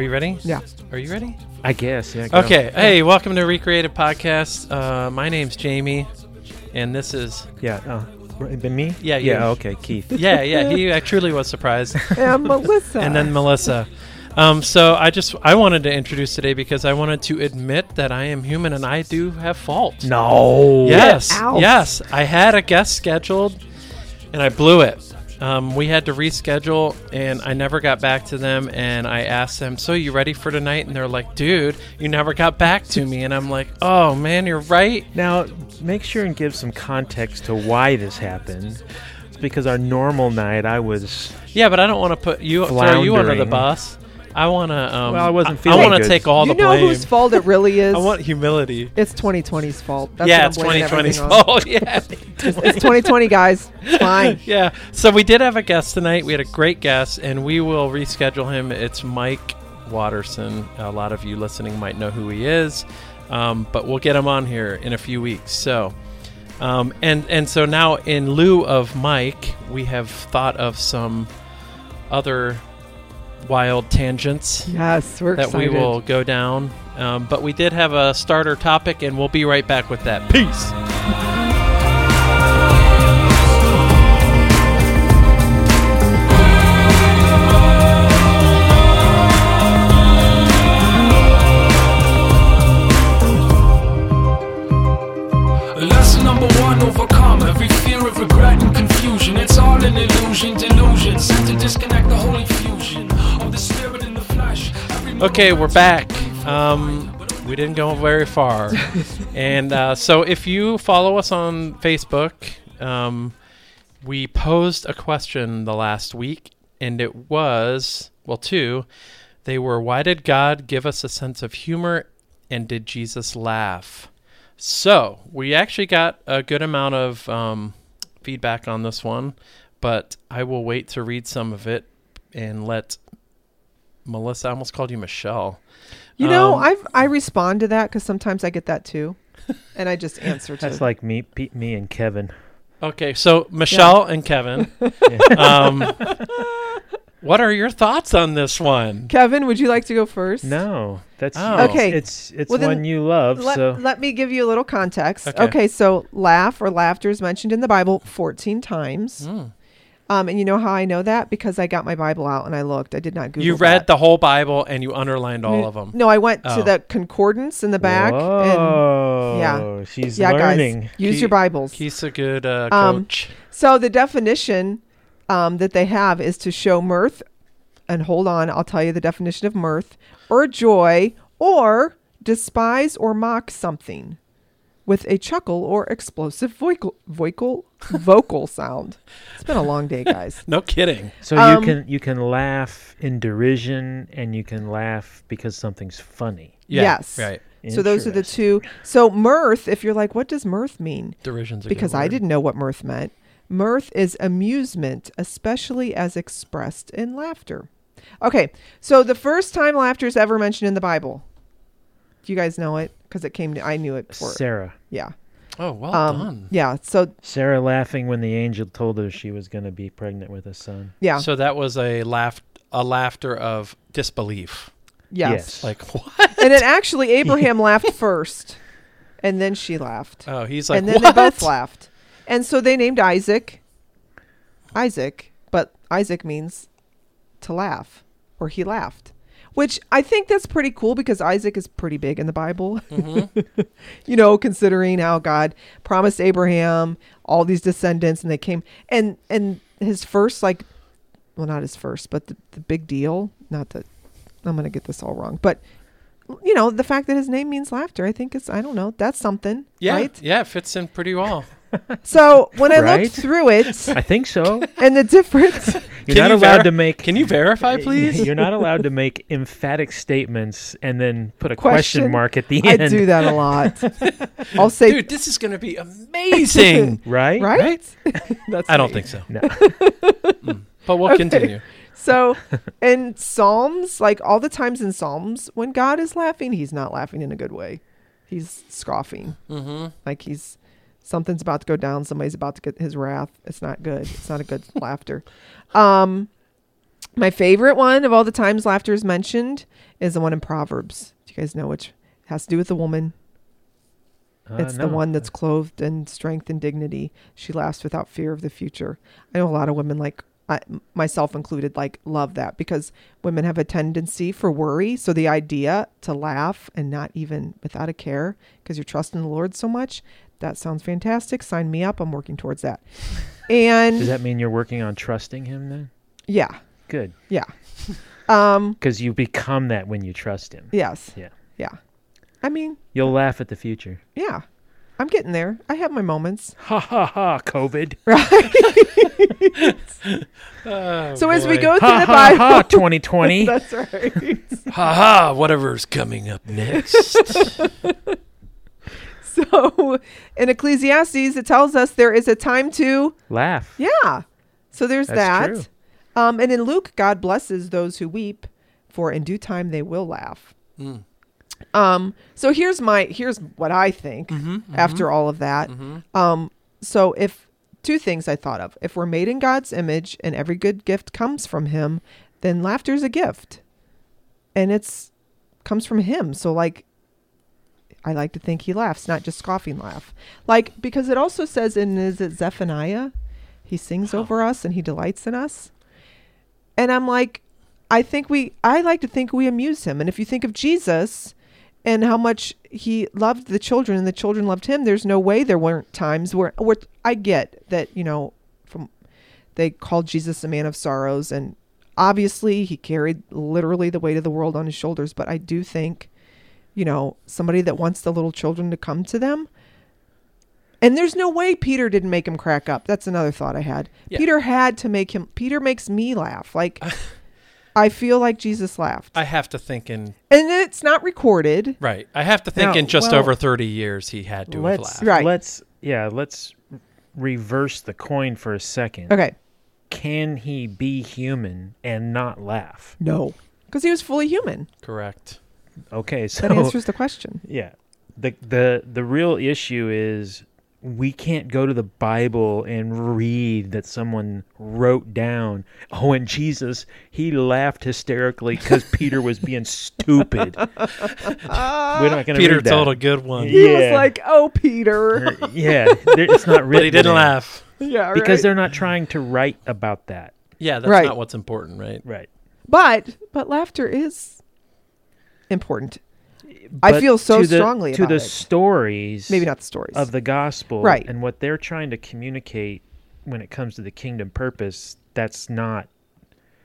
Go. Are you ready? Yeah. Are you ready? I guess. Yeah. go. Okay. Hey, welcome to Recreated Podcast. Uh, my name's Jamie, and this is Yeah. Right, been me. Yeah, you. Yeah. Okay. Keith. yeah, yeah. He I truly was surprised, And Melissa. and then Melissa. Um, so I just I wanted to introduce today because I wanted to admit that I am human and I do have faults. No. Yes, Ouch. yes. I had a guest scheduled, and I blew it. Um, we had to reschedule, and I never got back to them. And I asked them, "So you ready for tonight?" And they're like, "Dude, you never got back to me." And I'm like, "Oh man, you're right." Now, make sure and give some context to why this happened. It's because our normal night, I was. Yeah, but I don't want to put you throw you under the Floundering. bus. I want to. Um, Well, I wasn't I, feeling want to take all you the know blame. whose fault it really is? I want humility. it's 2020's fault. That's yeah, it's 2020's fault. Yeah. It's 2020, guys. It's fine. yeah. So we did have a guest tonight. We had a great guest, and we will reschedule him. It's Mike Watterson. A lot of you listening might know who he is, um, but we'll get him on here in a few weeks. So, um, and and so now in lieu of Mike, we have thought of some other wild tangents Yes, we're that excited. we will go down. Um, but we did have a starter topic, and we'll be right back with that. Peace. Lesson number one, overcome every fear of regret and confusion. It's all an illusion, delusion, sent to disconnect the holy fusion Okay, we're back. Um, we didn't go very far, and uh, so if you follow us on Facebook, um, we posed a question the last week, and it was well, two. They were, why did God give us a sense of humor, and did Jesus laugh? So we actually got a good amount of um, feedback on this one, but I will wait to read some of it and let Melissa. I almost called you Michelle. You know, Um, I I respond to that because sometimes I get that too, and I just answer to. That's like me, Pete, me, and Kevin. Okay, so Michelle and Kevin, um, what are your thoughts on this one? Kevin, would you like to go first? No, that's Oh. Okay. It's it's Well, one you love. Let, so let me give you a little context. Okay. Okay. so laugh or laughter is mentioned in the Bible 14 times. Mm. Um, and you know how I know that? Because I got my Bible out and I looked. I did not Google You read that. the whole Bible and you underlined all of them. No, I went Oh. to the concordance in the back. And yeah. she's yeah, learning. guys, use He- your Bibles. He's a good uh, Um, coach. So the definition um, that they have is to show mirth, and hold on, I'll tell you the definition of mirth, or joy, or despise or mock something with a chuckle or explosive vocal vocal vocal sound. It's been a long day, guys. no kidding. So Um, you can you can laugh in derision, and you can laugh because something's funny. Yeah, Yes. Right. So those are the two. So mirth, if you're like, what does mirth mean? Derision's a good Because I didn't know what mirth meant. Mirth is amusement, especially as expressed in laughter. Okay, so the first time laughter is ever mentioned in the Bible. Do you guys know it? Because it came to, I knew it for, Sarah. yeah. Oh, well Um, done. yeah, so, Sarah laughing when the angel told her she was going to be pregnant with a son. yeah, So that was a laugh, a laughter of disbelief. yes. Like what? And then actually, Abraham laughed first, and then she laughed. Oh, he's like and then what? they both laughed. And so they named Isaac Isaac, but Isaac means to laugh, or he laughed. Which I think that's pretty cool because Isaac is pretty big in the Bible. Mhm. you know, considering how God promised Abraham all these descendants and they came and and his first like well not his first, but the, the big deal, not that I'm gonna get this all wrong, but you know, the fact that his name means laughter, I think it's I don't know, that's something. Yeah, Right? yeah, it fits in pretty well. So when I Right? looked through it I think so. and the difference You're Can not you allowed ver- to make. Can you verify, please? You're not allowed to make emphatic statements and then put a question, Question. mark at the end I end. do that a lot. I'll say Dude, this is going to be amazing. Right? right? That's I don't me. think so. No. But we'll Okay. continue. So in Psalms, like all the times in Psalms, when God is laughing, he's not laughing in a good way. He's scoffing. Mm-hmm. Like he's something's about to go down, somebody's about to get his wrath. It's not good. It's not a good laughter. Um My favorite one of all the times laughter is mentioned is the one in Proverbs. Do you guys know which has to do with the woman? Uh, It's the one that's clothed in strength and dignity. She laughs without fear of the future. I know a lot of women like I, myself included like love that because women have a tendency for worry. So the idea to laugh and not even without a care because you're trusting the Lord so much, that sounds fantastic. Sign me up. I'm working towards that. And Does that mean you're working on trusting him then? yeah, Good. yeah. Um, Because you become that when you trust him. yes. Yeah. Yeah. I mean, You'll laugh at the future. yeah. I'm getting there. I have my moments. Ha ha ha, COVID. Oh, So as we go through Ha the ha Bible, ha, 2020. that's right. ha ha, whatever's coming up next. So in Ecclesiastes, it tells us there is a time to, Laugh. yeah. So there's That's that. true. Um, and in Luke, God blesses those who weep, for in due time they will laugh. Mm. Um, so here's my here's what I think Mm-hmm, after all of that. Um, so if two things I thought of, if we're made in God's image and every good gift comes from Him, then laughter's a gift, and it's comes from Him. So like, I like to think He laughs, not just scoffing laugh. Like because it also says in is it Zephaniah, He sings over us and He delights in us, and I'm like, I think we I like to think we amuse Him, and if you think of Jesus and how much he loved the children and the children loved him there's no way there weren't times where, where i get that you know from they called jesus a man of sorrows and obviously he carried literally the weight of the world on his shoulders. But i do think you know somebody that wants the little children to come to them and there's no way peter didn't make him crack up that's another thought i had Yeah. peter had to make him peter makes me laugh like i feel like jesus laughed I have to think in and it's not recorded right. I have to think Now, in just well, over thirty years he had to have Let's laughed. Right. let's yeah, let's reverse the coin for a second. okay Can he be human and not laugh? No, because he was fully human. Correct. Okay, so That answers the question. yeah. The the the real issue is we can't go to the Bible and read that someone wrote down, oh, and Jesus, he laughed hysterically because Peter was being stupid. We're not going to Peter read that. told a good one, He was like, "Oh, Peter." Or- yeah, there- it's not really. but he didn't laugh. yeah, because they're not trying to write about that. Yeah, that's Right. not what's important, right? Right. But but laughter is important. I feel so to the, strongly to about the it. stories Maybe not the stories. of the gospel Right. and what they're trying to communicate when it comes to the kingdom purpose that's not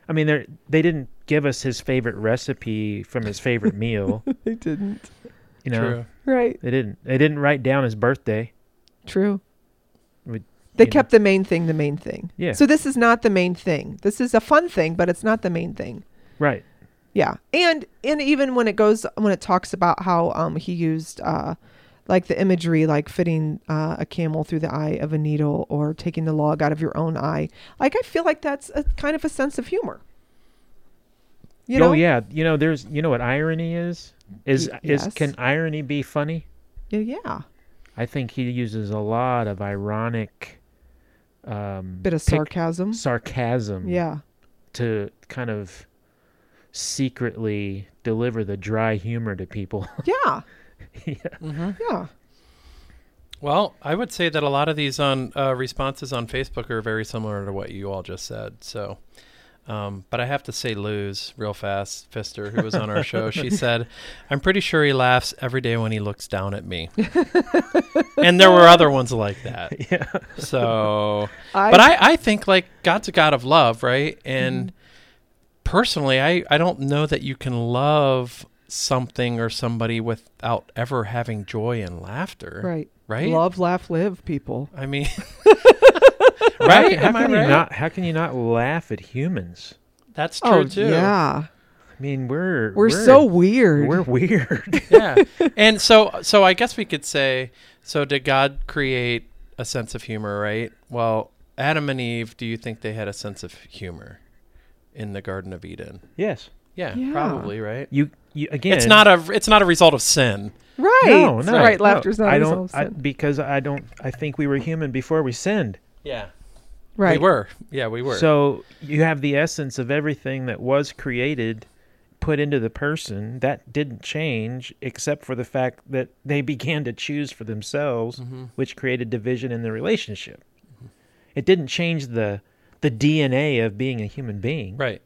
i mean they they didn't give us his favorite recipe from his favorite meal they didn't. you know True. Right. they didn't they didn't write down his birthday True. Would- They you know. kept the main thing the main thing. Yeah. So this is not the main thing. This is a fun thing, but it's not the main thing. right Yeah, and and even when it goes when it talks about how um he used uh like the imagery like fitting uh, a camel through the eye of a needle or taking the log out of your own eye, like I feel like that's a kind of a sense of humor. You know? oh yeah you know there's you know what irony is is Y- is can irony be funny Yeah, yeah. i think he uses a lot of ironic um Bit of pic- sarcasm. sarcasm Yeah. to kind of secretly deliver the dry humor to people. Yeah. yeah. Mm-hmm. Yeah. Well, I would say that a lot of these on uh, responses on Facebook are very similar to what you all just said. So, um, but I have to say, Luz, real fast, Fister, who was on our show, she said, "I'm pretty sure he laughs every day when he looks down at me." and there were other ones like that. Yeah. So, I, but I, I think like God's a God of love, right? Mm-hmm. And personally, I, I don't know that you can love something or somebody without ever having joy and laughter. right. Right. Love, laugh, live, people. I mean, right? can, how Am I can you not how can you not laugh at humans? That's oh, true oh too. yeah. I mean, we're We're, so weird. we're weird. yeah. And so, so I guess we could say, so did God create a sense of humor, right? Well, Adam and Eve, do you think they had a sense of humor in the Garden of Eden? yes. Yeah, Yeah. probably, right? You you again It's not a it's not a result of sin. right. No, no. Right. no. Laughter's not I a don't result of I, because I don't I think we were human before we sinned. Yeah. Right. We were. Yeah, we were. So you have the essence of everything that was created put into the person. That didn't change except for the fact that they began to choose for themselves, Mm-hmm. which created division in the relationship. It didn't change the the DNA of being a human being. right.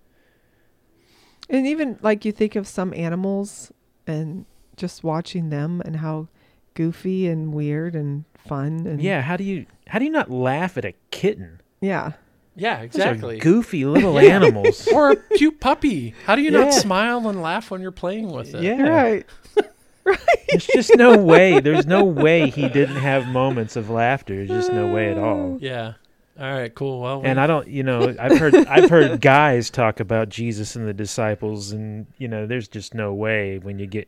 And even like you think of some animals and just watching them and how goofy and weird and fun and Yeah, how do you how do you not laugh at a kitten? yeah. Yeah, Those exactly. are goofy little animals. or a cute puppy. How do you not smile and laugh when you're playing with it? Yeah. Right. There's just no way. There's no way he didn't have moments of laughter. There's just no way at all. Yeah. All right. Cool. Well. And I don't, you know, I've heard I've heard guys talk about Jesus and the disciples, and you know, there's just no way when you get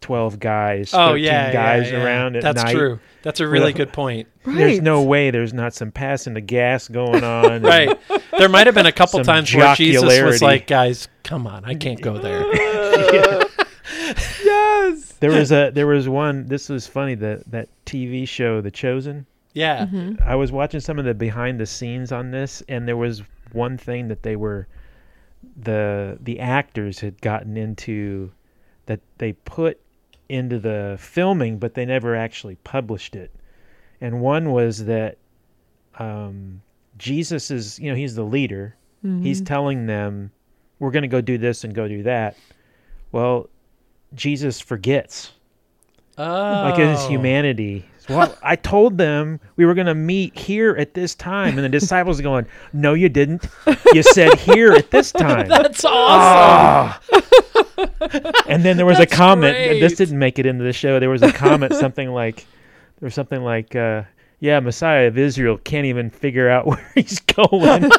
twelve guys, Oh 13 yeah, guys yeah, yeah. around at That's night. true. That's a really Well, good point. Right. There's no way there's not some passing the gas going on. Right. There might have been a couple Some times where Jesus was like, "Guys, come on, I can't go there." yes. There was a there was one. This was funny. That that TV show, The Chosen. Yeah. I was watching some of the behind the scenes on this, and there was one thing that they were the the actors had gotten into that they put into the filming, but they never actually published it. And one was that um, Jesus is, you know, he's the leader. He's telling them, "We're going to go do this and go do that." Well, Jesus forgets Oh. like in his humanity. Well, I told them we were going to meet here at this time, and the disciples are going, "No, you didn't. You said here at this time." That's awesome. Ah. and then there was a comment. great. This didn't make it into the show. There was a comment, something like, there was something like, uh, "Yeah, Messiah of Israel can't even figure out where he's going."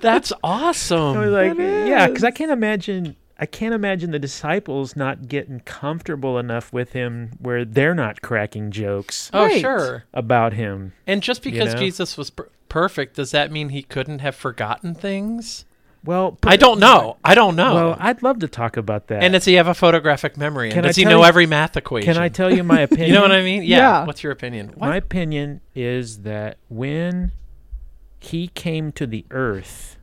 That's awesome. I was like, That "Yeah," because I can't imagine. I can't imagine the disciples not getting comfortable enough with him where they're not cracking jokes Oh, Right. sure. about him. And just because know? Jesus was per- perfect, does that mean he couldn't have forgotten things? Well, I don't know. I don't know. Well, I'd love to talk about that. and does he have a photographic memory? And Can I does he know you- every math equation? can I tell you my opinion? You know what I mean? Yeah. Yeah. What's your opinion? What? My opinion is that when he came to the earth,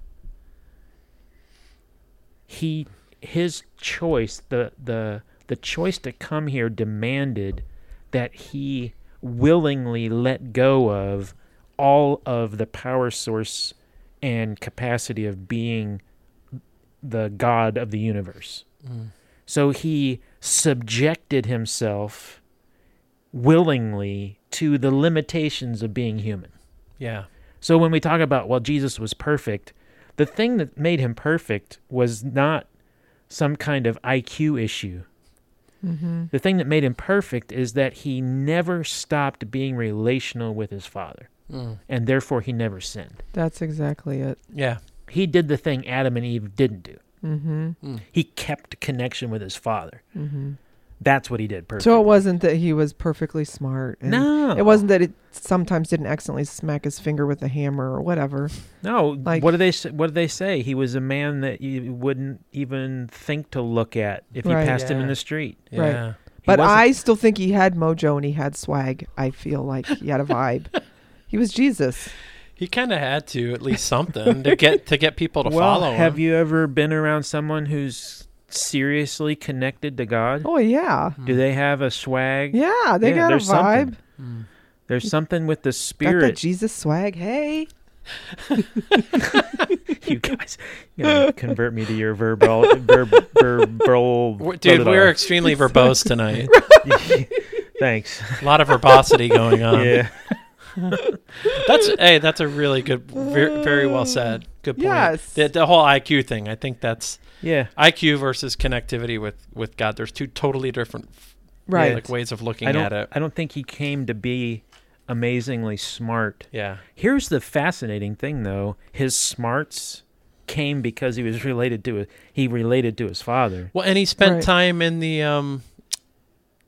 he his choice, the the the choice to come here demanded that he willingly let go of all of the power source and capacity of being the god of the universe. Mm. So he subjected himself willingly to the limitations of being human. yeah. So when we talk about, well, Jesus was perfect, the thing that made him perfect was not some kind of IQ issue. The thing that made him perfect is that he never stopped being relational with his father, Mm. and therefore he never sinned. That's exactly it. Yeah. He did the thing Adam and Eve didn't do. Mm-hmm. He kept connection with his father. Mm-hmm. That's what he did perfectly. So it wasn't that he was perfectly smart. and No. It wasn't that it sometimes didn't accidentally smack his finger with a hammer or whatever. No, Like- what do they what do they say? He was a man that you wouldn't even think to look at if you Right. passed him in the street. Yeah. Right. He But wasn't- I still think he had mojo and he had swag. I feel like he had a vibe. he was Jesus. He kind of had to at least something to get to get people to well, follow have him. you ever been around someone who's seriously connected to God? Oh yeah, Do they have a swag? yeah. They Yeah, got a vibe. something. There's something with the Got spirit. Jesus swag. Hey, you guys, you gotta convert me to your verbal, verb, verbal. W- Dude, blah, blah, we're extremely verbose tonight. Thanks. A lot of verbosity going on. yeah. That's hey, that's a really good, very, very well said. Good point. Yes. The, the whole IQ thing. I think that's Yeah. IQ versus connectivity with with God. There's two totally different right. like ways of looking I don't. at it. I don't think he came to be amazingly smart. Yeah. Here's the fascinating thing, though: his smarts came because he was related to he related to his father. Well, and he spent Right. time in the um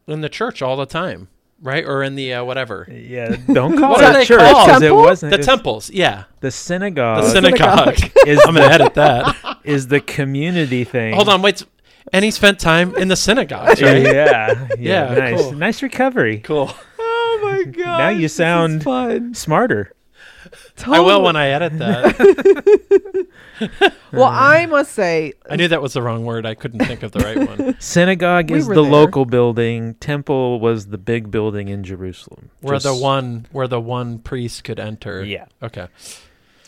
in the church all the time, right? Or in the uh, whatever Yeah, don't call What it a church called? because it wasn't. the it's- temples. Yeah, the synagogue, the synagogue. is I'm gonna edit that. is the community thing. Hold on, wait. And he spent time in the synagogue. Yeah, right? yeah, yeah. Yeah, nice, cool. nice recovery. Cool. Oh my god. Now you sound- fun. Smarter. I will when I edit that. Well, I must say, I knew that was the wrong word. I couldn't think of the right one. Synagogue We is the there. local building. Temple was the big building in Jerusalem. Where the one where the one priest could enter. Yeah, Okay.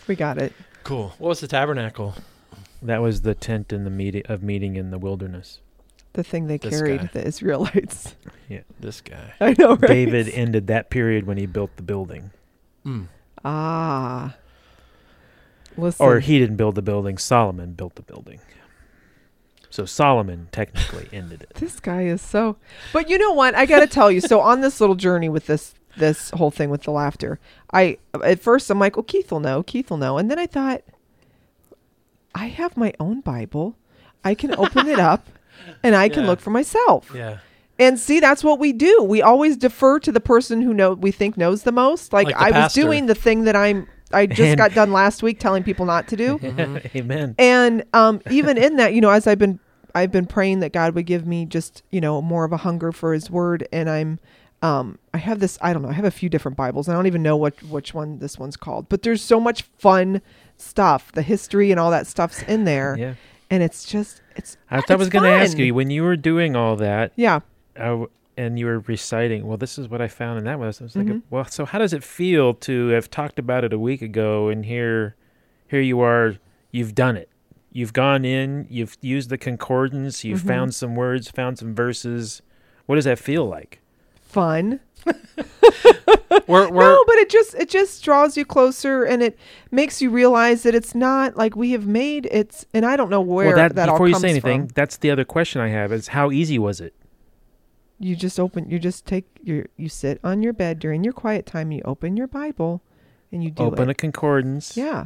we got it. Cool. What was the tabernacle? that was the tent in the meeting of meeting in the wilderness. The thing they This carried, guy. the Israelites. Yeah, this guy. I know, right? David ended that period when he built the building, Mm. Ah. Listen. or he didn't build the building. Solomon built the building. So Solomon technically ended it. This guy is so. But you know what? I got to tell you. So on this little journey with this this whole thing with the laughter, I at first I'm like, well, Keith will know. Keith will know. And then I thought, I have my own Bible. I can open it up, and I can Yeah. look for myself. Yeah. And see, that's what we do. We always defer to the person who know we think knows the most. Like, Like the I was doing the thing that I'm. I just And- got done last week telling people not to do. Amen. and um, even in that, you know, as I've been, I've been praying that God would give me just, you know, more of a hunger for His Word, and I'm, um, I have this, I don't know, I have a few different Bibles. I don't even know what which one this one's called, but there's so much fun stuff, the history and all that stuff's in there, Yeah. and it's just, it's. I, I was going to ask you when you were doing all that, Yeah. I w- and you were reciting, well, this is what I found, and that was, I was like, Mhm. well, so how does it feel to have talked about it a week ago, and here, here you are, you've done it, you've gone in, you've used the concordance, you've Mhm. found some words, found some verses. What does that feel like? Fun. We're, we're, no, but it just it just draws you closer, and it makes you realize that it's not like we have made it's. And I don't know where well, that, that, all before you say anything, from. that's the other question I have: is how easy was it? You just open you just take your you sit on your bed during your quiet time you open your bible and you do Open it a concordance. yeah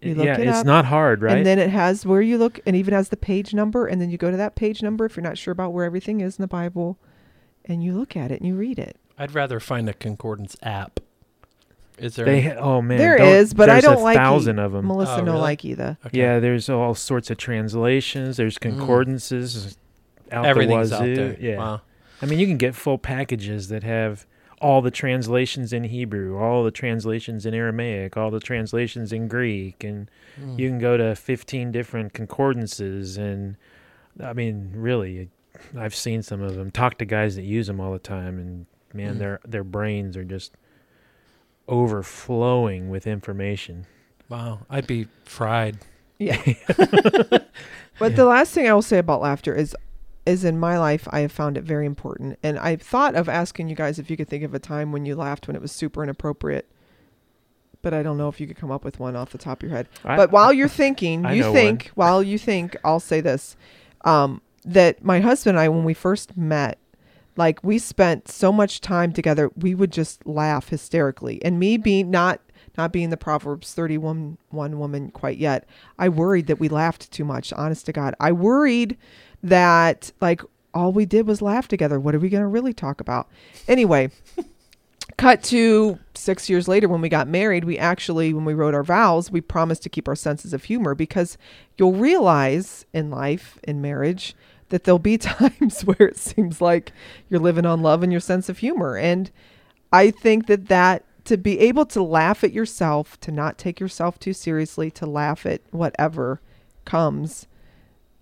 you look yeah, it it's up, not hard, right? and then it has where you look and even has the page number and then you go to that page number if you're not sure about where everything is in the bible and you look at it and you read it I'd rather find a concordance app. Is there? they, oh man, there is, but I don't a like e- thousand of them. melissa Oh, no really? like either Okay. Yeah, there's all sorts of translations. There's concordances out Mm. Everything's the out there. Yeah, Wow. I mean, you can get full packages that have all the translations in Hebrew, all the translations in Aramaic, all the translations in Greek, and Mm. you can go to 15 different concordances. And I mean, really, I've seen some of them. Talk to guys that use them all the time, and man, Mm. their their brains are just overflowing with information. Wow. I'd be fried. yeah but the last thing i will say about laughter is is in my life i have found it very important. And i thought of asking you guys if you could think of a time when you laughed when it was super inappropriate. But i don't know if you could come up with one off the top of your head. I- but while you're thinking I you think while you think i'll say this um, that my husband and i when we first met like we spent so much time together we would just laugh hysterically. And me being not not being the proverbs 31 one woman quite yet i worried that we laughed too much honest to god. I worried that like all we did was laugh together. What are we going to really talk about? Anyway cut to six years later when we got married we actually when we wrote our vows we promised to keep our senses of humor because you'll realize in life in marriage that there'll be times where it seems like you're living on love and your sense of humor. And i think that that to be able to laugh at yourself to not take yourself too seriously to laugh at whatever comes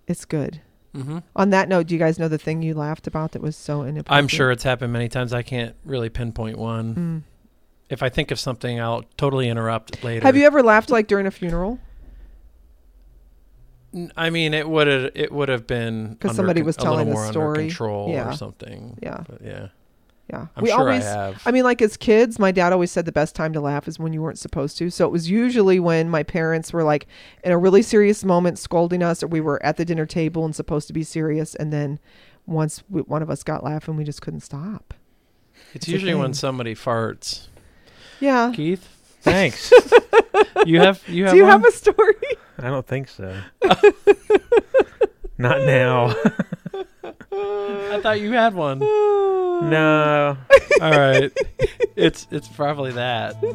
it's good Mm-hmm. on that note do you guys know the thing you laughed about that was so inappropriate I'm sure it's happened many times. I can't really pinpoint one. Mm. If I think of something, I'll totally interrupt later. have you ever laughed like during a funeral N- I mean, it would have it would have been 'Cause under somebody was telling a under story. control Yeah. or something. Yeah. But yeah. Yeah I'm we sure always I have. I mean, like as kids, my dad always said the best time to laugh is when you weren't supposed to. So it was usually when my parents were like in a really serious moment scolding us, or we were at the dinner table and supposed to be serious. And then once we, one of us got laughing, we just couldn't stop. it's it's usually when somebody farts. Yeah. Keith, Thanks. you have you have Do you one? have a story? I don't think so. Not now. I thought you had one. no. All right. It's it's probably that. You,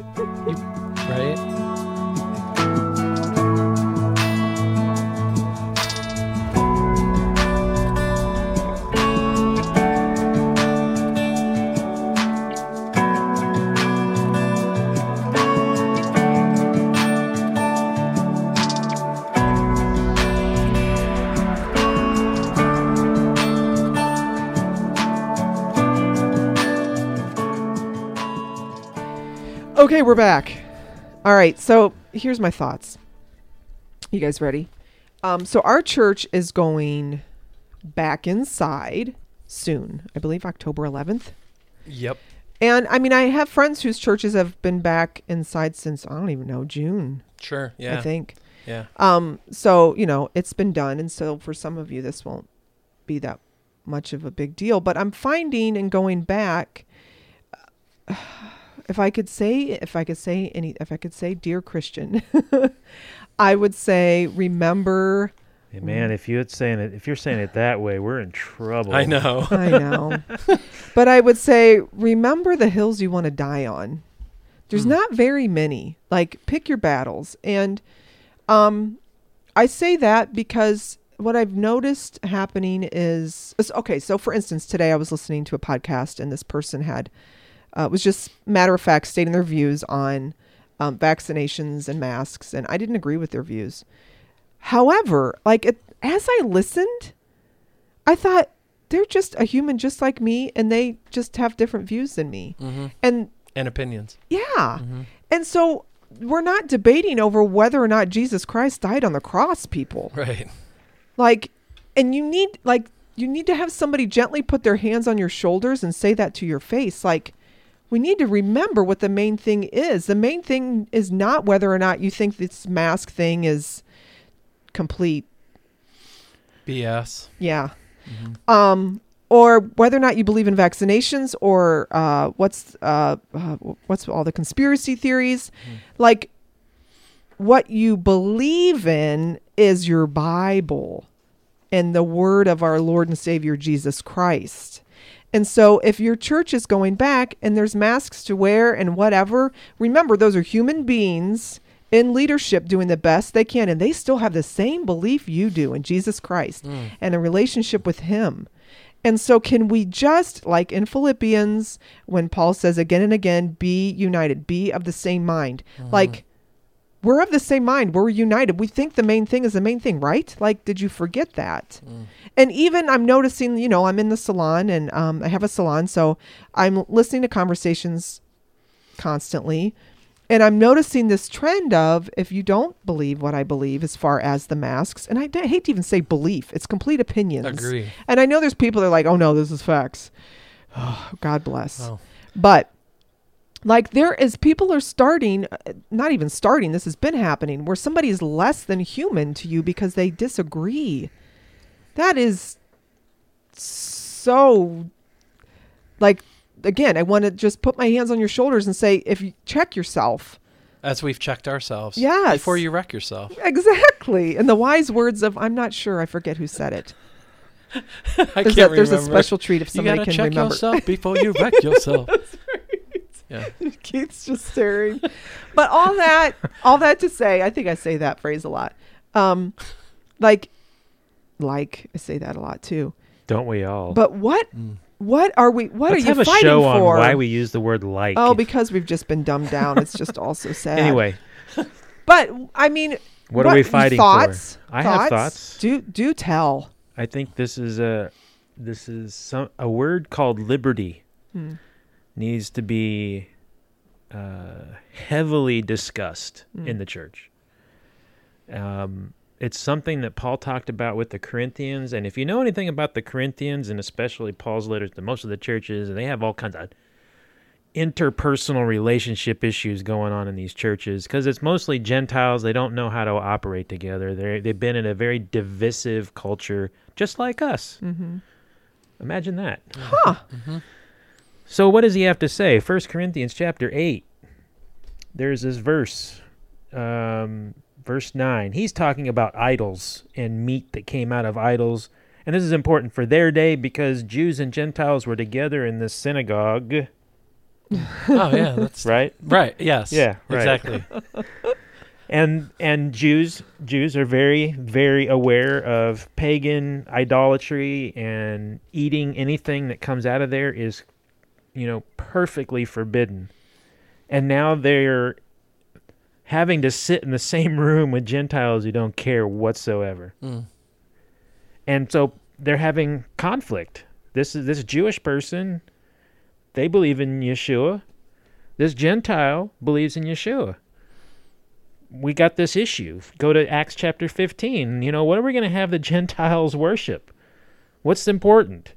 right? Okay, we're back. All right, so here's my thoughts. You guys ready? Um, so our church is going back inside soon. I believe October 11th. Yep. And I mean, I have friends whose churches have been back inside since I don't even know June. Sure. Yeah. I think. Yeah. Um, so you know, it's been done, and so for some of you, this won't be that much of a big deal. But I'm finding and going back. If I could say, if I could say any, if I could say, dear Christian, I would say, remember. Hey, man, if you had saying it, if you're saying it that way, we're in trouble. I know. I know, but I would say, remember the hills you want to die on. There's Hmm. not very many. Like, pick your battles, and um, I say that because what I've noticed happening is is- okay. So, for instance, today I was listening to a podcast, and this person had uh, was just matter of fact stating their views on um, vaccinations and masks, and I didn't agree with their views. However, like it, as I listened, I thought they're just a human just like me, and they just have different views than me, hmm and And opinions. yeah. hmm And so we're not debating over whether or not Jesus Christ died on the cross, people. Right. Like, and you need, like, you need to have somebody gently put their hands on your shoulders and say that to your face. Like, we need to remember what the main thing is. The main thing is not whether or not you think this mask thing is complete. BS. Yeah. hmm um, or whether or not you believe in vaccinations or uh, what's uh, uh, what's all the conspiracy theories, like what you believe in is your Bible and the word of our Lord and Savior Jesus Christ. And so if your church is going back and there's masks to wear and whatever, remember those are human beings in leadership doing the best they can and they still have the same belief you do in Jesus Christ Mm. and a relationship with him. And so, can we just, like in Philippians, when Paul says again and again, be united, be of the same mind? Like, we're of the same mind. We're united. We think the main thing is the main thing, right? Like, did you forget that? Mm. And even I'm noticing, you know, I'm in the salon and um, I have a salon, so I'm listening to conversations constantly. And I'm noticing this trend of if you don't believe what I believe as far as the masks, and I, d- hate to even say belief, it's complete opinions. Agree. And I know there's people that are like, oh no, this is facts. Oh, God bless. Oh. But like there is people are starting, uh, not even starting, this has been happening where somebody is less than human to you because they disagree. That is so like again, I want to just put my hands on your shoulders and say if you check yourself. As we've checked ourselves. Yes. Before you wreck yourself. Exactly. In the wise words of I'm not sure, I forget who said it. I There's, can't a, there's a special treat if You somebody gotta can check remember. yourself before you wreck yourself. Yeah. Keith's just staring. But all that, all that to say, I think I say that phrase a lot. Um, like, like I say that a lot too. Don't we all? But what, Mm. what are we? What Let's are you have a fighting show for? on why we use the word like. oh, because we've just been dumbed down. It's just all so sad. anyway, but I mean, what, are we fighting thoughts? for? I have thoughts. Do do tell. I think this is a this is some a word called liberty Hmm. Needs to be uh, heavily discussed Mm. in the church. Um, it's something that Paul talked about with the Corinthians, and if you know anything about the Corinthians, and especially Paul's letters to most of the churches, and they have all kinds of interpersonal relationship issues going on in these churches because it's mostly Gentiles. They don't know how to operate together. They they've been in a very divisive culture, just like us. Mm-hmm. Imagine that. Huh. Mm-hmm. So what does he have to say? First Corinthians chapter eight. There's this verse, um, verse nine. He's talking about idols and meat that came out of idols, and this is important for their day because Jews and Gentiles were together in the synagogue, Oh yeah, that's right? right. Yes. Yeah, right. Exactly. and and Jews Jews are very very aware of pagan idolatry and eating anything that comes out of there is you know perfectly forbidden. And now they're having to sit in the same room with Gentiles who don't care whatsoever. Mm. And so they're having conflict. This is this Jewish person they believe in Yeshua. This Gentile believes in Yeshua. We got this issue. Go to Acts chapter 15. You know, what are we going to have the Gentiles worship? What's important?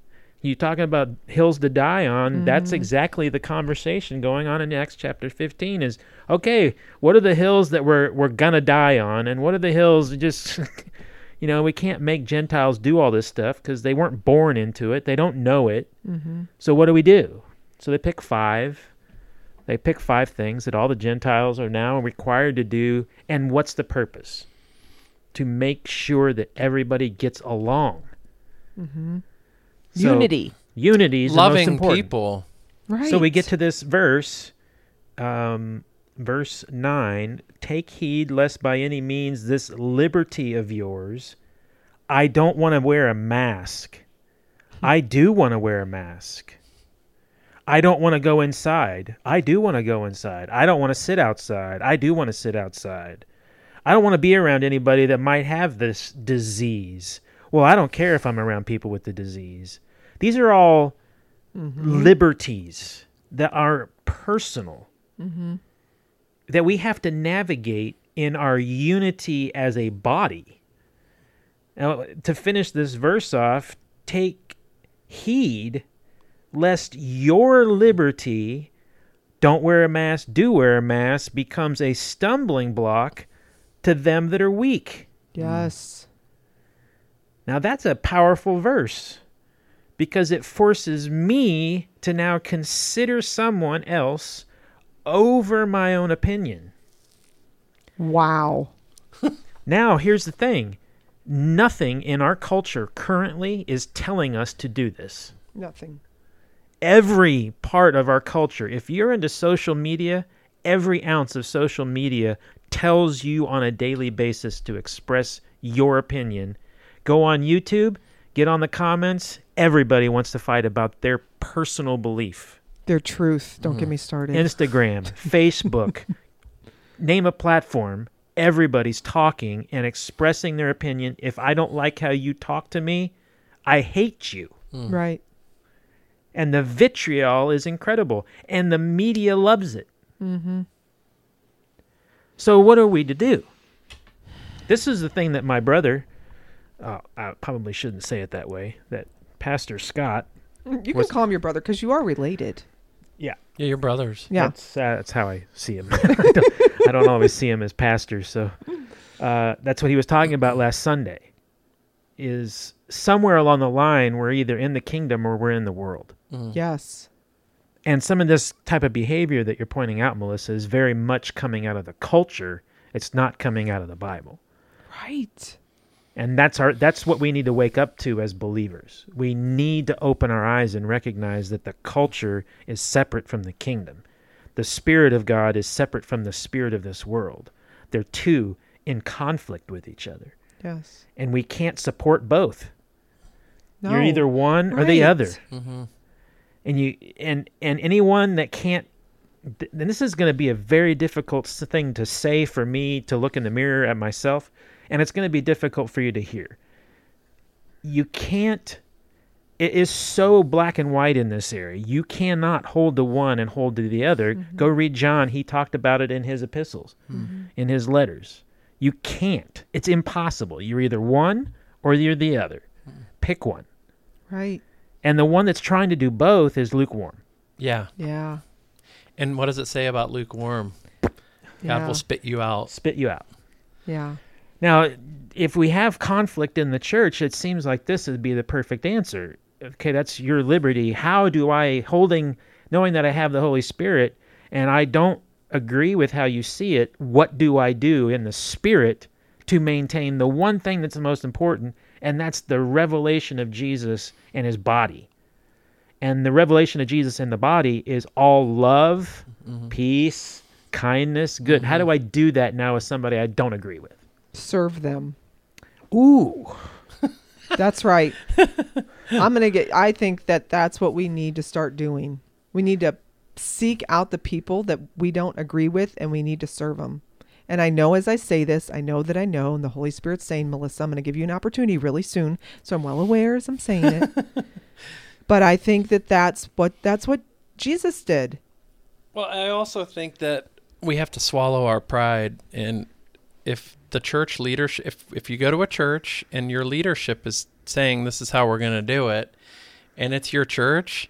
You talking about hills to die on? That's exactly the conversation going on in Acts chapter 15 is okay, what are the hills that we're we're to die on and what are the hills just you know, we can't make Gentiles do all this stuff because they weren't born into it. They don't know it. Mm-hmm. So what do we do? So they pick five. They pick five things that all the Gentiles are now required to do. And what's the purpose? To make sure that everybody gets along. Mm-hmm. So Unity. Unity is the most Loving important. people. Right. So we get to this verse, um, verse 9 Take heed lest by any means this liberty of yours, I don't want to wear a mask. I do want to wear a mask. I don't want to go inside. I do want to go inside. I don't want to sit outside. I do want to sit outside. I don't want to be around anybody that might have this disease. Well, I don't care if I'm around people with the disease. These are all mm-hmm. liberties that are personal mm-hmm. that we have to navigate in our unity as a body. Now, to finish this verse off, take heed lest your liberty, don't wear a mask, do wear a mask, becomes a stumbling block to them that are weak. Yes. Now that's a powerful verse because it forces me to now consider someone else over my own opinion. Wow. Now, here's the thing nothing in our culture currently is telling us to do this. Nothing. Every part of our culture, if you're into social media, every ounce of social media tells you on a daily basis to express your opinion. Go on YouTube, get on the comments. Everybody wants to fight about their personal belief. Their truth. Don't get me started. Instagram, Facebook, name a platform. Everybody's talking and expressing their opinion. If I don't like how you talk to me, I hate you. right. And the vitriol is incredible. And the media loves it. Mm-hmm. So, what are we to do? This is the thing that my brother, uh, I probably shouldn't say it that way, that Pastor Scott, You can Was- call him your brother because you are related. yeah, Yeah, your brothers. Yeah. That's, uh, that's how I see him. I, don't, I don't always see him as pastor. So uh, that's what he was talking about last Sunday. Is somewhere along the line we're either in the kingdom or we're in the world. Yes. And some of this type of behavior that you're pointing out, Melissa, is very much coming out of the culture. It's not coming out of the Bible. Right. And that's our that's what we need to wake up to as believers. We need to open our eyes and recognize that the culture is separate from the kingdom. The spirit of God is separate from the spirit of this world. They're two in conflict with each other. Yes. And we can't support both. No. You're either one or the other. Mm-hmm. And you and and anyone that can't th- and this is going to be a very difficult thing to say for me to look in the mirror at myself and it's going to be difficult for you to hear you can't it is so black and white in this area you cannot hold to one and hold to the other mm-hmm. go read john he talked about it in his epistles mm-hmm. in his letters you can't it's impossible you're either one or you're the other pick one Right. and the one that's trying to do both is lukewarm Yeah. Yeah. And what does it say about lukewarm? Yeah. God will spit you out. spit you out yeah. Now, if we have conflict in the church, it seems like this would be the perfect answer. Okay, that's your liberty. How do I, holding, knowing that I have the Holy Spirit and I don't agree with how you see it, what do I do in the Spirit to maintain the one thing that's the most important, and that's the revelation of Jesus and his body? And the revelation of Jesus in the body is all love, mm-hmm. peace, kindness, good. How mm-hmm. do I do that now with somebody I don't agree with? Serve them. Ooh. That's right. I'm going to get, I think that that's what we need to start doing. We need to seek out the people that we don't agree with and we need to serve them. And I know as I say this, I know that I know, and the Holy Spirit's saying, Melissa, I'm going to give you an opportunity really soon. So I'm well aware as I'm saying it. but I think that that's what that's what Jesus did. Well, I also think that we have to swallow our pride and if the church leadership if if you go to a church and your leadership is saying this is how we're going to do it and it's your church,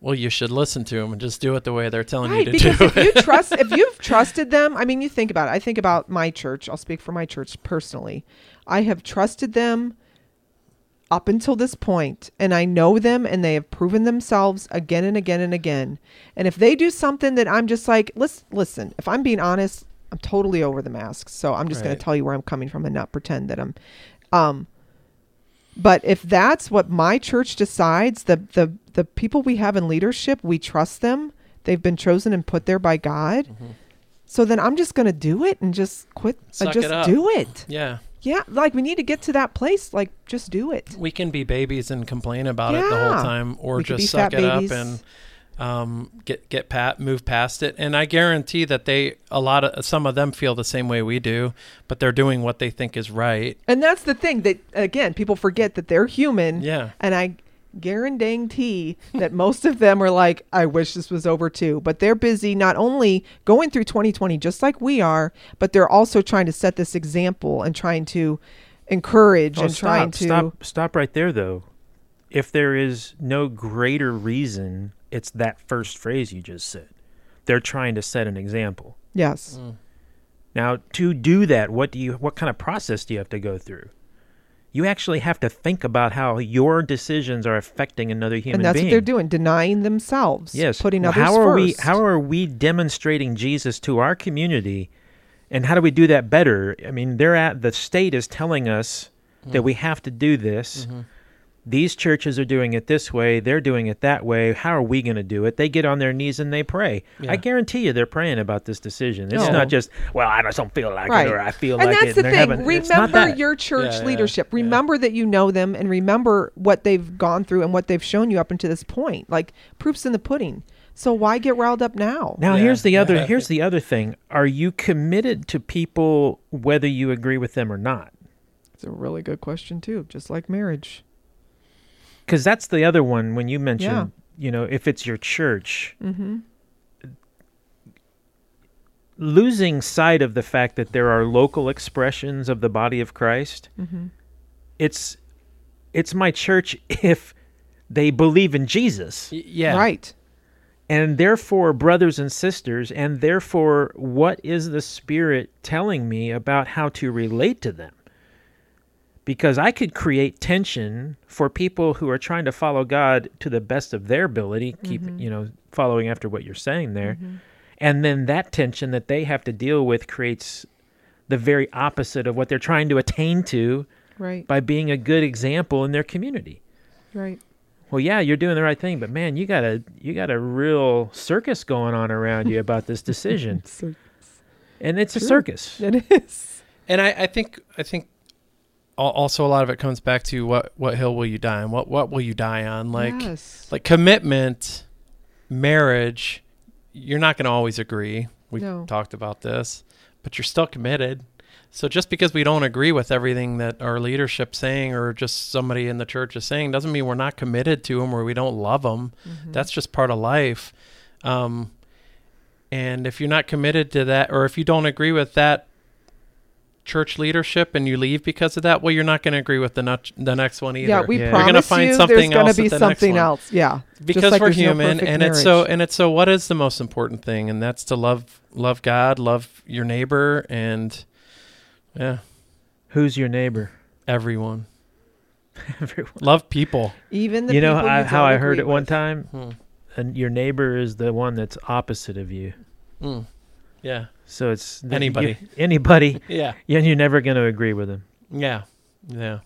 well you should listen to them and just do it the way they're telling Right, you to because do if it. you trust, if you've trusted them, I mean, you think about it. I think about my church. I'll speak for my church personally. I have trusted them up until this point, and I know them, and they have proven themselves again and again and again. And if they do something that I'm just like, listen, listen. If I'm being honest, I'm totally over the masks. So I'm just going to tell you where I'm coming from and not pretend that I'm. Um, but if that's what my church decides, the the the people we have in leadership, we trust them. They've been chosen and put there by God. So then I'm just going to do it and just quit. uh, just it do it. yeah. Yeah, like we need to get to that place. Like just do it. We can be babies and complain about it the whole time or We just suck it babies. up and um, get get pat move past it. And I guarantee that they a lot of some of them feel the same way we do, but they're doing what they think is right. And that's the thing that again people forget that they're human. Yeah. And I guarantee that most of them are like, I wish this was over too. But they're busy not only going through 2020 just like we are, but they're also trying to set this example and trying to encourage Oh, and trying to. stop, stop right there, though. If there is no greater reason, it's that first phrase you just said. They're trying to set an example. Yes. Now, to do that, what do you? What kind of process do you have to go through? You actually have to think about how your decisions are affecting another human being. And that's being. what they're doing, denying themselves. Yes. Putting Well, others how are we? How are we demonstrating Jesus to our community, and how do we do that better? I mean, they're at the state is telling us Mm. that we have to do this. Mm-hmm. These churches are doing it this way. They're doing it that way. How are we going to do it? They get on their knees and they pray. Yeah. I guarantee you, they're praying about this decision. It's No. not just, well, I just don't feel like Right. it, or I feel and like it. and they're thing. having- Remember your church Yeah, yeah, leadership. yeah. Remember that you know them and remember what they've gone through and what they've shown you up until this point. Like proofs in the pudding. So why get riled up now? Now Yeah, here's the other yeah. here's the other thing. Are you committed to people whether you agree with them or not? It's a really good question too, just like marriage. Because that's the other one when you mentioned, Yeah. you know, if it's your church, Mm-hmm. losing sight of the fact that there are local expressions of the body of Christ. Mm-hmm. It's it's my church if they believe in Jesus. Y- yeah. Right. And therefore, brothers and sisters, and therefore, what is the Spirit telling me about how to relate to them? Because I could create tension for people who are trying to follow God to the best of their ability, keep, mm-hmm. you know, following after what you're saying there. Mm-hmm. And then that tension that they have to deal with creates the very opposite of what they're trying to attain to Right. by being a good example in their community. Right. Well, yeah, you're doing the right thing, but man, you got a you got a real circus going on around you about this decision, So and it's a True. circus. it is. And I, I think I think al- also a lot of it comes back to what what hill will you die on? What what will you die on? Like yes. like commitment, marriage. You're not going to always agree. We've No. talked about this, but you're still committed. So just because we don't agree with everything that our leadership's saying or just somebody in the church is saying doesn't mean we're not committed to them or we don't love them. Mm-hmm. That's just part of life. Um, and if you're not committed to that, or if you don't agree with that church leadership and you leave because of that, well, you're not going to agree with the not, the next one either. yeah, we Yeah. You're promise gonna find you something there's gonna be at the something one. else. Yeah. Just because like we're there's no human, perfect and it's so and it's so. What is the most important thing? And that's to love love God, love your neighbor, and yeah, Who's your neighbor? everyone. Everyone. Love people. even the you know people I, you how I heard agree it one time, Hmm. and your neighbor is the one that's opposite of you. Mm. Yeah, So it's Anybody. you- anybody, yeah, and you're never going to agree with them. yeah, yeah.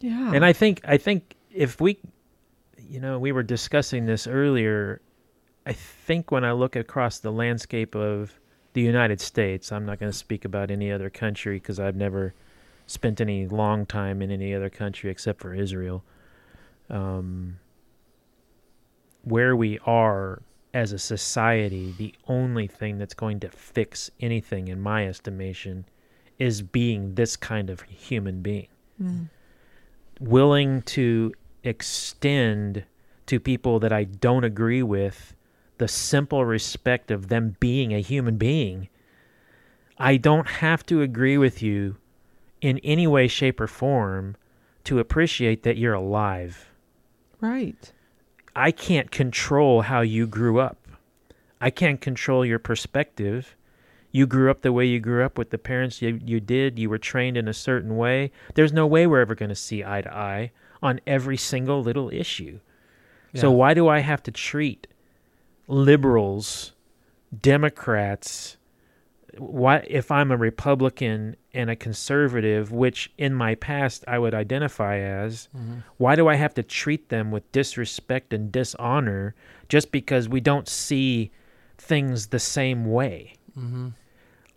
Yeah. And I think I think if we, you know, we were discussing this earlier. I think when I look across the landscape of the United States, I'm not going to speak about any other country because I've never spent any long time in any other country except for Israel. Um, where we are as a society, the only thing that's going to fix anything, in my estimation, is being this kind of human being Mm. willing to extend to people that I don't agree with the simple respect of them being a human being. I don't have to agree with you in any way, shape, or form to appreciate that you're alive. Right. I can't control how you grew up. I can't control your perspective. You grew up the way you grew up with the parents you, you did. You were trained in a certain way. There's no way we're ever going to see eye to eye on every single little issue. So why do I have to treat liberals, Democrats, why if I'm a Republican and a conservative, which in my past I would identify as, why do I have to treat them with disrespect and dishonor just because we don't see things the same way? Mm-hmm.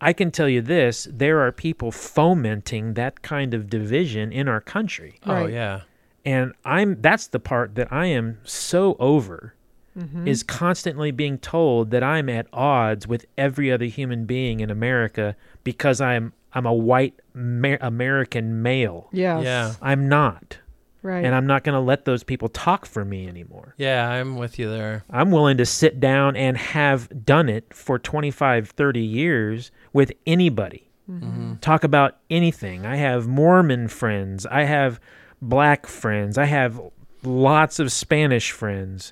I can tell you this there are people fomenting that kind of division in our country. Oh yeah. And I'm that's the part that I am so over Mm-hmm. is constantly being told that I'm at odds with every other human being in America because I'm I'm a white ma- American male. Yes. Yeah. I'm not. Right. And I'm not going to let those people talk for me anymore. Yeah, I'm with you there. I'm willing to sit down and have done it for 25, 30 years with anybody. Talk about anything. I have Mormon friends. I have black friends. I have lots of Spanish friends.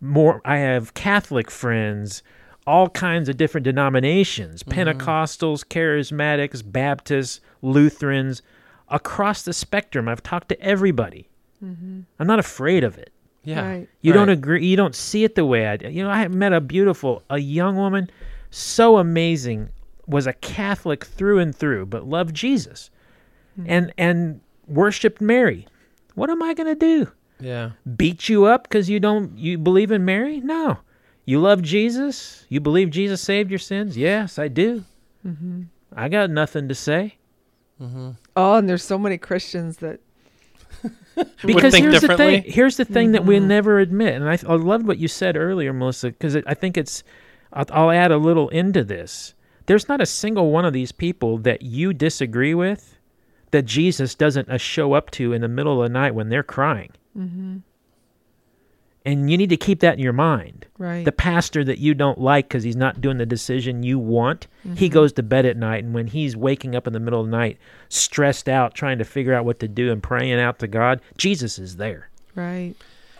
More I have Catholic friends, all kinds of different denominations, mm-hmm. Pentecostals, charismatics, Baptists, Lutherans, across the spectrum. I've talked to everybody. Mm-hmm. I'm not afraid of it. Yeah. Right. You don't agree. You don't see it the way I do. You know, I met a beautiful, a young woman, so amazing, was a Catholic through and through, but loved Jesus, hmm. and and worshipped Mary. What am I gonna do? Yeah. Beat you up because you don't you believe in Mary? No. You love Jesus. You believe Jesus saved your sins? Yes, I do. Mm-hmm. I got nothing to say mm-hmm. Oh, and there's so many Christians that because think here's the differently? thing. Here's the thing that we mm-hmm. never admit, and I, I loved what you said earlier, Melissa, because I think it's. I'll, I'll add a little into this. There's not a single one of these people that you disagree with that Jesus doesn't uh, show up to in the middle of the night when they're crying. Mm-hmm. And you need to keep that in your mind. right. The pastor that you don't like because he's not doing the decision you want, he mm-hmm. goes to bed at night. And when he's waking up in the middle of the night, stressed out, trying to figure out what to do and praying out to God, Jesus is there. right.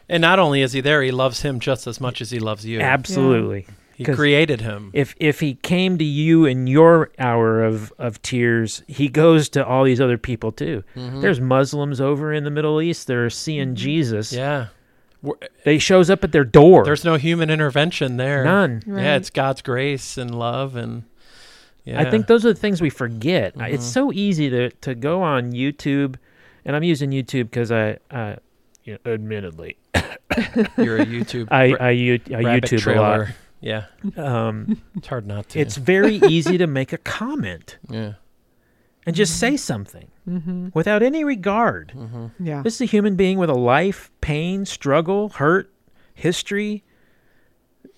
And not only is he there, he loves him just as much as he loves you. Absolutely. He 'cause- created him. If if he came to you in your hour of, of tears, he goes to all these other people too. There's Muslims over in the Middle East that are seeing Jesus. Yeah. We're- They shows up at their door. There's no human intervention there. none. Right. Yeah, it's God's grace and love and yeah. I think those are the things we forget. I It's so easy to, to go on YouTube, and I'm using YouTube because I, uh, you know, admittedly, you're a YouTube I ra- I, u- I rabbit YouTube trailer. A lot. Um, It's hard not to. it's very easy to make a comment yeah. and just say something Mm-hmm. without any regard. hmm Yeah. This is a human being with a life, pain, struggle, hurt, history.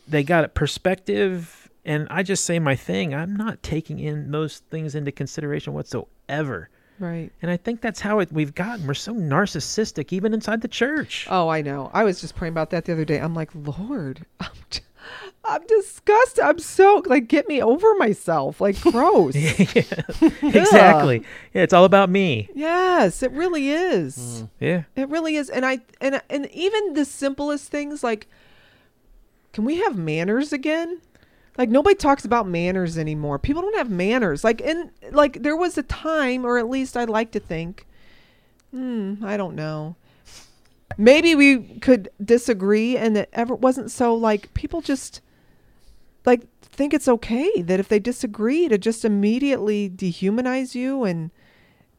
They got a perspective, and I just say my thing. I'm not taking in those things into consideration whatsoever. Right. And I think that's how it, we've gotten. We're so narcissistic, even inside the church. Oh, I know. I was just praying about that the other day. I'm like, Lord, I'm, j- I'm disgusted. I'm so like, get me over myself. Like, gross. exactly. Yeah, it's all about me. yes, it really is. Mm. Yeah. It really is. And I and and even the simplest things like, can we have manners again? Like nobody talks about manners anymore. People don't have manners. Like in like there was a time, or at least I'd like to think. Hmm. I don't know. Maybe we could disagree, and it ever wasn't so like people just like think it's okay that if they disagree to just immediately dehumanize you and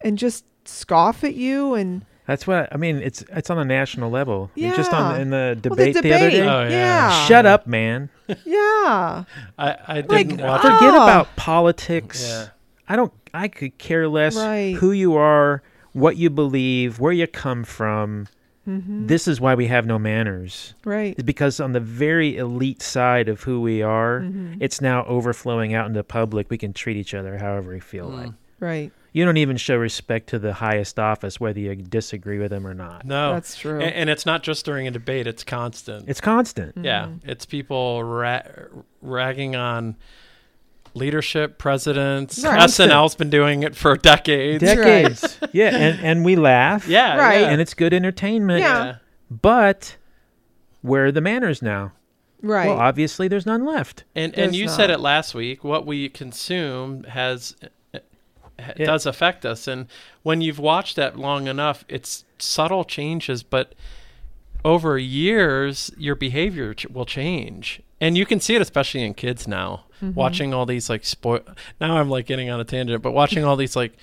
and just scoff at you and That's what I mean. It's it's on a national level. I mean, Just on in the Well, the debate the, other day. Oh, yeah. yeah. Shut up, man. Yeah. I, I didn't Like, watch. Forget about politics. Yeah. I don't. I could care less Right. who you are, what you believe, where you come from. Mm-hmm. This is why we have no manners. Right. It's because on the very elite side of who we are, Mhm. it's now overflowing out into public. We can treat each other however we feel Mm. like. Right. You don't even show respect to the highest office, whether you disagree with them or not. No, That's true. And, and it's not just during a debate; it's constant. It's constant. Yeah, Mm-hmm. it's people ra- ragging on leadership, presidents. Right. SNL's been doing it for decades. Right. Decades. yeah, and, and we laugh. yeah, Right. yeah. And it's good entertainment. Yeah. But where are the manners now? right. Well, obviously there's none left. And There's and you said it last week. What we consume has uh, ha- Yeah. does affect us, and when you've watched that long enough, it's subtle changes, but over years, your behavior ch- will change, and you can see it especially in kids now. Mm-hmm. Watching all these like spoil. Now I'm like getting on a tangent, but watching all these like.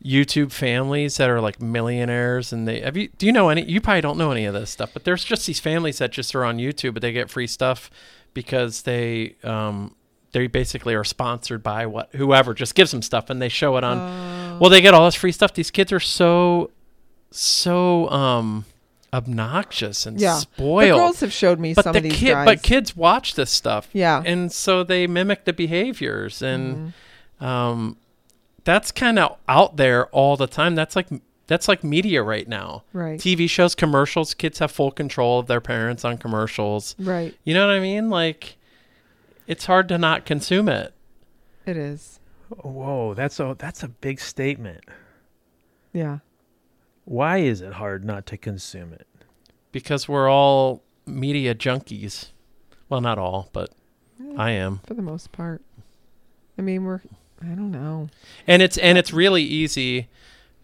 YouTube families that are like millionaires, and they have you. Do you know any? You probably don't know any of this stuff, but there's just these families that just are on YouTube, but they get free stuff because they um they basically are sponsored by what whoever just gives them stuff, and they show it on. Oh. well, they get all this free stuff. These kids are so so um obnoxious and yeah. The spoiled. girls have showed me but some the of these kid, guys. but kids watch this stuff, Yeah. and so they mimic the behaviors and Mhm. um that's kind of out there all the time that's like that's like media right now Right. tv shows commercials kids have full control of their parents on commercials Right. you know what i mean like it's hard to not consume it It is. Whoa, that's a that's a big statement. Yeah. Why is it hard not to consume it? because we're all media junkies well not all but Yeah, i am for the most part. I mean, we're. I don't know. and it's and it's really easy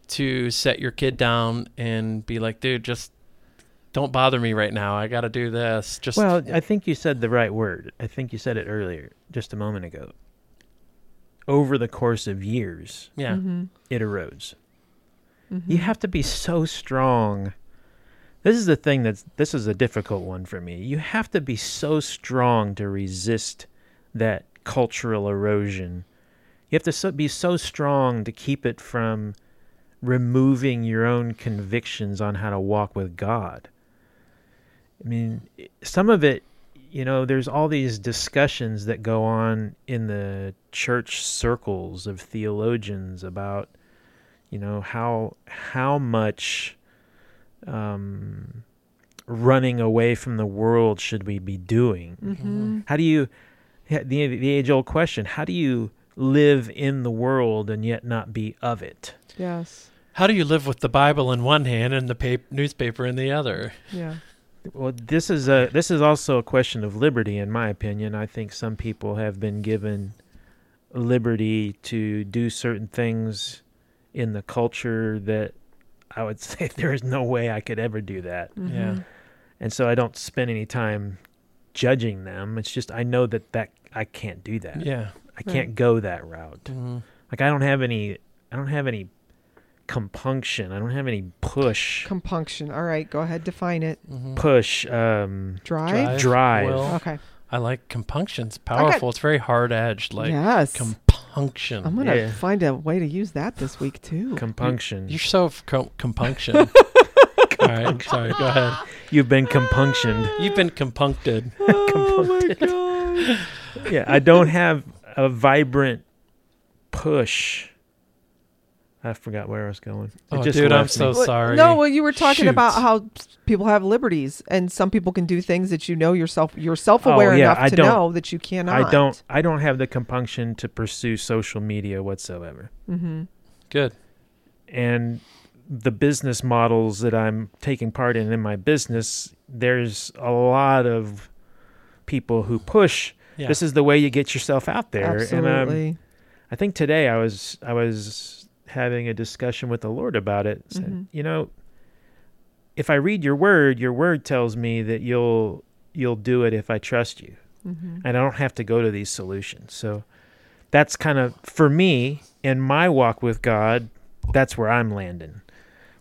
to set your kid down and be like dude just don't bother me right now i gotta do this just Well, I think you said the right word. I think you said it earlier, just a moment ago. Over the course of years, yeah Mm-hmm. it erodes. You mm-hmm. have to be so strong. This is the thing that's this is a difficult one for me. You have to be so strong to resist that cultural erosion. You have to so, be so strong to keep it from removing your own convictions on how to walk with God. I mean, some of it, you know, there's all these discussions that go on in the church circles of theologians about you know how how much um, running away from the world should we be doing Mm-hmm. how do you the the age old question how do you live in the world and yet not be of it Yes. How do you live with the Bible in one hand and the pap- newspaper in the other? Yeah. well this is a this is also a question of liberty in my opinion i think some people have been given liberty to do certain things in the culture that i would say there is no way i could ever do that Yeah. Mhm. and so I don't spend any time judging them. It's just I know that that I can't do that. Yeah. I can't go that route. Mhm. Like I don't have any I don't have any compunction. I don't have any push Compunction. All right. Go ahead. Define it. Mhm. push um Drive. Drive. Will. Okay. I like compunction. It's powerful. it's very hard edged. Like yes. Compunction. I'm gonna Yeah. find a way to use that this week too. compunction. You're so f- com- compunction. All right. Sorry. Go ahead. You've been compunctioned. You've been compuncted. oh my god. yeah, I don't have a vibrant push. I forgot where I was going. It Oh, just dude, I'm left so me. Sorry. No, well, you were talking Shoot. about how people have liberties, and some people can do things that you know yourself. You're self-aware Oh, yeah, enough I to know that you cannot. I don't I don't have the compunction to pursue social media whatsoever. Mm-hmm. Good. and the business models that I'm taking part in in my business, there's a lot of people who push. Yeah. This is the way you get yourself out there. And um, Absolutely. I think today I was I was having a discussion with the Lord about it. Said, Mhm. You know, if I read your word, your word tells me that you'll you'll do it if I trust you mm-hmm. and I don't have to go to these solutions. So that's kind of for me in my walk with God, that's where I'm landing.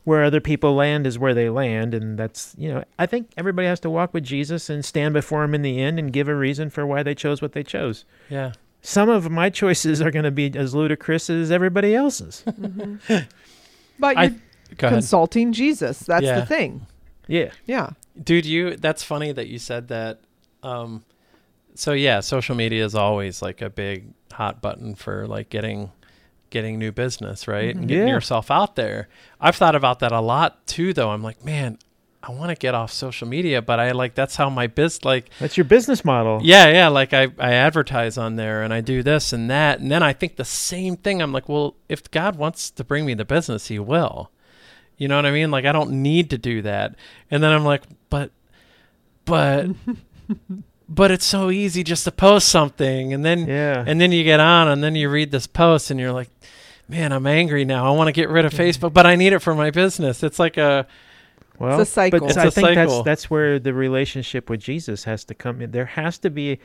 Where other people land is where they land and that's, you know, I think everybody has to walk with Jesus and stand before him in the end and give a reason for why they chose what they chose. Yeah. Some of my choices are going to be as ludicrous as everybody else's. But I- you're Go ahead. consulting Jesus. That's Yeah. the thing. yeah. Yeah. Dude, you that's funny that you said that. Um so yeah, social media is always like a big hot button for like getting getting new business, right? And Mhm. getting Yeah. yourself out there. I've thought about that a lot too, though. I'm like, man, I want to get off social media, but I like that's how my biz like That's your business model. yeah, yeah. Like I, I advertise on there and I do this and that. And then I think the same thing. I'm like, well, if God wants to bring me the business, he will. You know what I mean? Like I don't need to do that. And then I'm like, but, but, but it's so easy just to post something. And then, Yeah. and then you get on and then you read this post and you're like, man, I'm angry now. I want to get rid of Facebook, but I need it for my business. It's like a, Well, a cycle. But It's I a think cycle. that's that's where the relationship with Jesus has to come in. There has to be.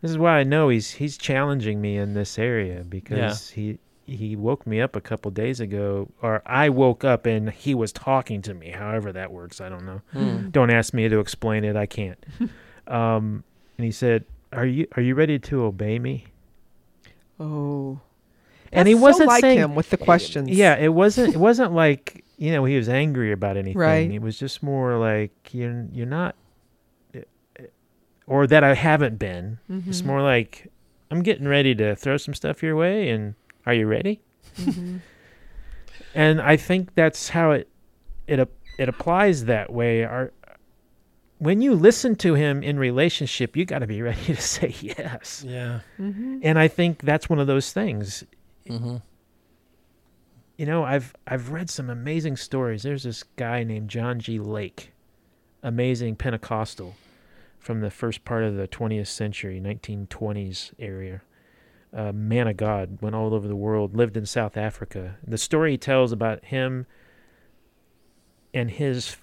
This is why I know he's he's challenging me in this area because he he woke me up a couple days ago, or I woke up and he was talking to me. However that works, I don't know. Hmm. Don't ask me to explain it. I can't. um, and he said, "Are you are you ready to obey me?" Oh. and he wasn't so like saying him with the questions. Yeah, it wasn't. It wasn't like you know he was angry about anything. Right. It was just more like you're you're not, or that I haven't been. It's Mhm. more like I'm getting ready to throw some stuff your way, and are you ready? Mhm. And I think that's how it it it applies that way. Our when you listen to him in relationship, you got to be ready to say yes. yeah. Mhm. And I think that's one of those things. hmm you know i've i've read some amazing stories. There's this guy named john g. Lake amazing pentecostal from the first part of the 20th century 1920s area. Uh, man of god went all over the world lived in south africa. The story he tells about him and his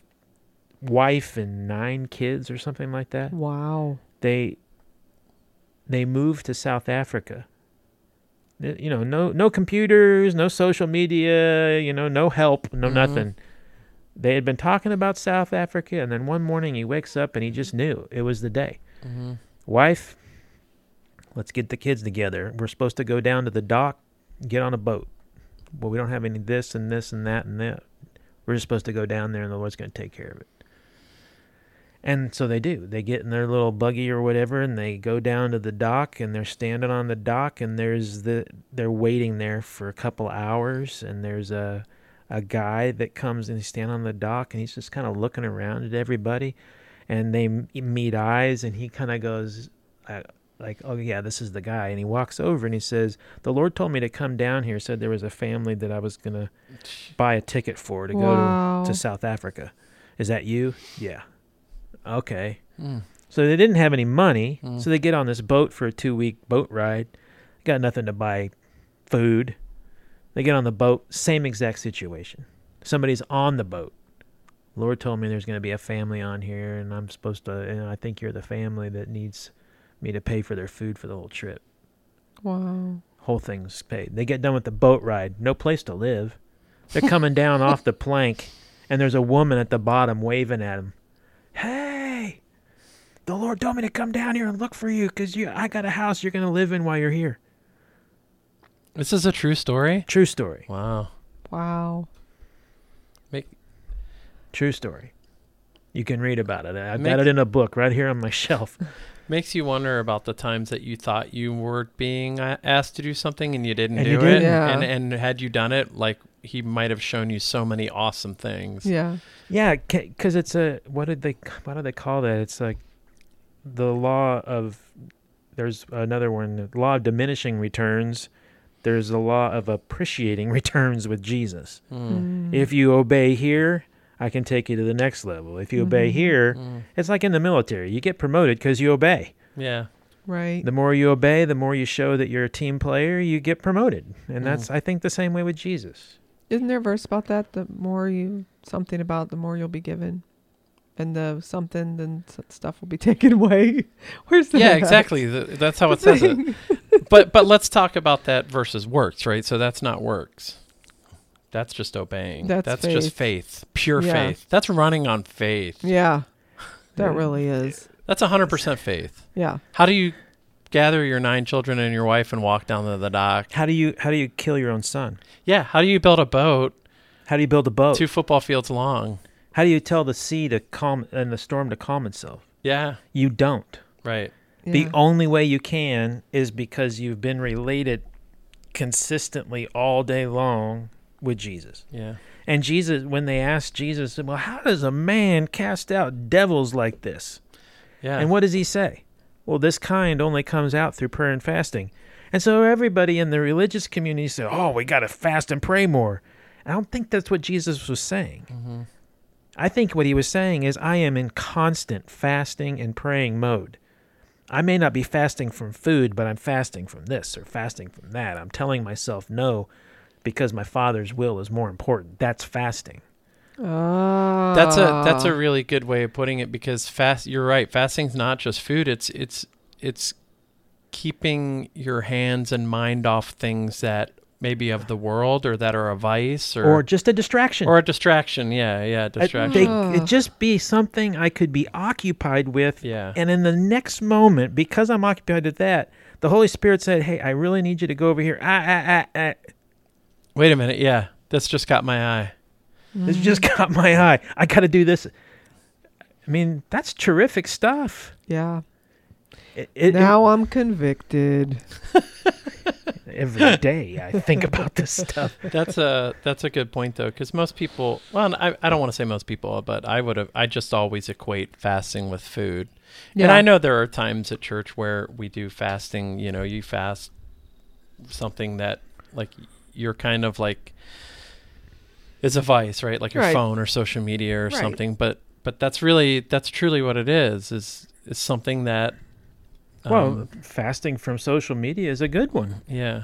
wife and nine kids or something like that. Wow. they they moved to South Africa. You know, no no computers, no social media, you know, no help, no Mhm. nothing. They had been talking about South Africa and then one morning he wakes up and he just knew it was the day. hmm Wife, let's get the kids together. We're supposed to go down to the dock, get on a boat. Well, we don't have any this and this and that and that. We're just supposed to go down there and the Lord's going to take care of it. And so they do. They get in their little buggy or whatever and they go down to the dock and they're standing on the dock and there's the they're waiting there for a couple hours and there's a a guy that comes and he's standing on the dock and he's just kind of looking around at everybody and they meet eyes and he kind of goes uh, like oh yeah this is the guy. And he walks over and he says the lord told me to come down here. Said there was a family that i was going to buy a ticket for to Wow. go to, to south africa. Is that you? Yeah okay. Mm. so they didn't have any money Mm. so they get on this boat for a two week boat ride. Got nothing to buy food. They get on the boat same exact situation. Somebody's on the boat. Lord told me there's going to be a family on here and i'm supposed to and i think you're the family that needs me to pay for their food for the whole trip. Wow. whole thing's paid. They get done with the boat ride. No place to live. They're coming down off the plank and there's a woman at the bottom waving at them hey the lord told me to come down here and look for you because you i got a house you're going to live in while you're here This is a true story. true story Wow. Wow. Make- True story. You can read about it. I've Make- got it in a book right here on my shelf. Makes you wonder about the times that you thought you were being uh, asked to do something and you didn't And do you it. didn't. Yeah. And and had you done it, like he might have shown you so many awesome things. Yeah. yeah, because it's a what did they what do they call that? It's like the law of there's another one, the law of diminishing returns. There's the law of appreciating returns with Jesus. Mm. Mm. If you obey here, I can take you to the next level. If you obey Mhm. here, Mm. it's like in the military. You get promoted because you obey. Yeah. right. The more you obey, the more you show that you're a team player, you get promoted. And that's I think the same way with Jesus. Isn't there a verse about that? The more you something about the more you'll be given, and the something then s- stuff will be taken away. Where's the Yeah, at? exactly. Th- That's how it says it. But but let's talk about that versus works, right? So that's not works. That's just obeying. That's that's faith. just faith, pure Yeah. faith. That's running on faith. Yeah, that really is. That's 100% faith. Yeah. How do you gather your nine children and your wife and walk down to the dock? How do you how do you kill your own son? Yeah, how do you build a boat How do you build a boat? two football fields long? How do you tell the sea to calm and the storm to calm itself? Yeah, You don't. right. The yeah. only way you can is because you've been related consistently all day long with Jesus. Yeah. And Jesus, when they asked Jesus, well, how does a man cast out devils like this? Yeah. And what does he say? Well, this kind only comes out through prayer and fasting. And so everybody in the religious community said, oh, we got to fast and pray more. I don't think that's what Jesus was saying. Mm-hmm. I think what he was saying is, I am in constant fasting and praying mode. I may not be fasting from food, but I'm fasting from this or fasting from that. I'm telling myself no because my Father's will is more important. That's fasting. Oh. That's a that's a really good way of putting it because fast you're right fasting's not just food it's it's it's keeping your hands and mind off things that maybe of the world or that are a vice or Or just a distraction. or a distraction yeah yeah distraction They, it just be something I could be occupied with. yeah And in the next moment, because I'm occupied with that, the Holy Spirit said, Hey, I really need you to go over here. Ah, ah, ah, ah. wait a minute yeah that's just got my eye This just caught my eye. I got to do this. I mean, that's terrific stuff. Yeah. It, it, now I'm convicted. every day I think about this stuff. that's a that's a good point though because most people well I, I don't want to say most people but I would have I just always equate fasting with food Yeah. And I know there are times at church where we do fasting. You know, you fast something that like you're kind of like is a vice, right? Like your Right. phone or social media or Right. something. But but that's really that's truly what it is. Is is something that. Well, um, fasting from social media is a good one yeah,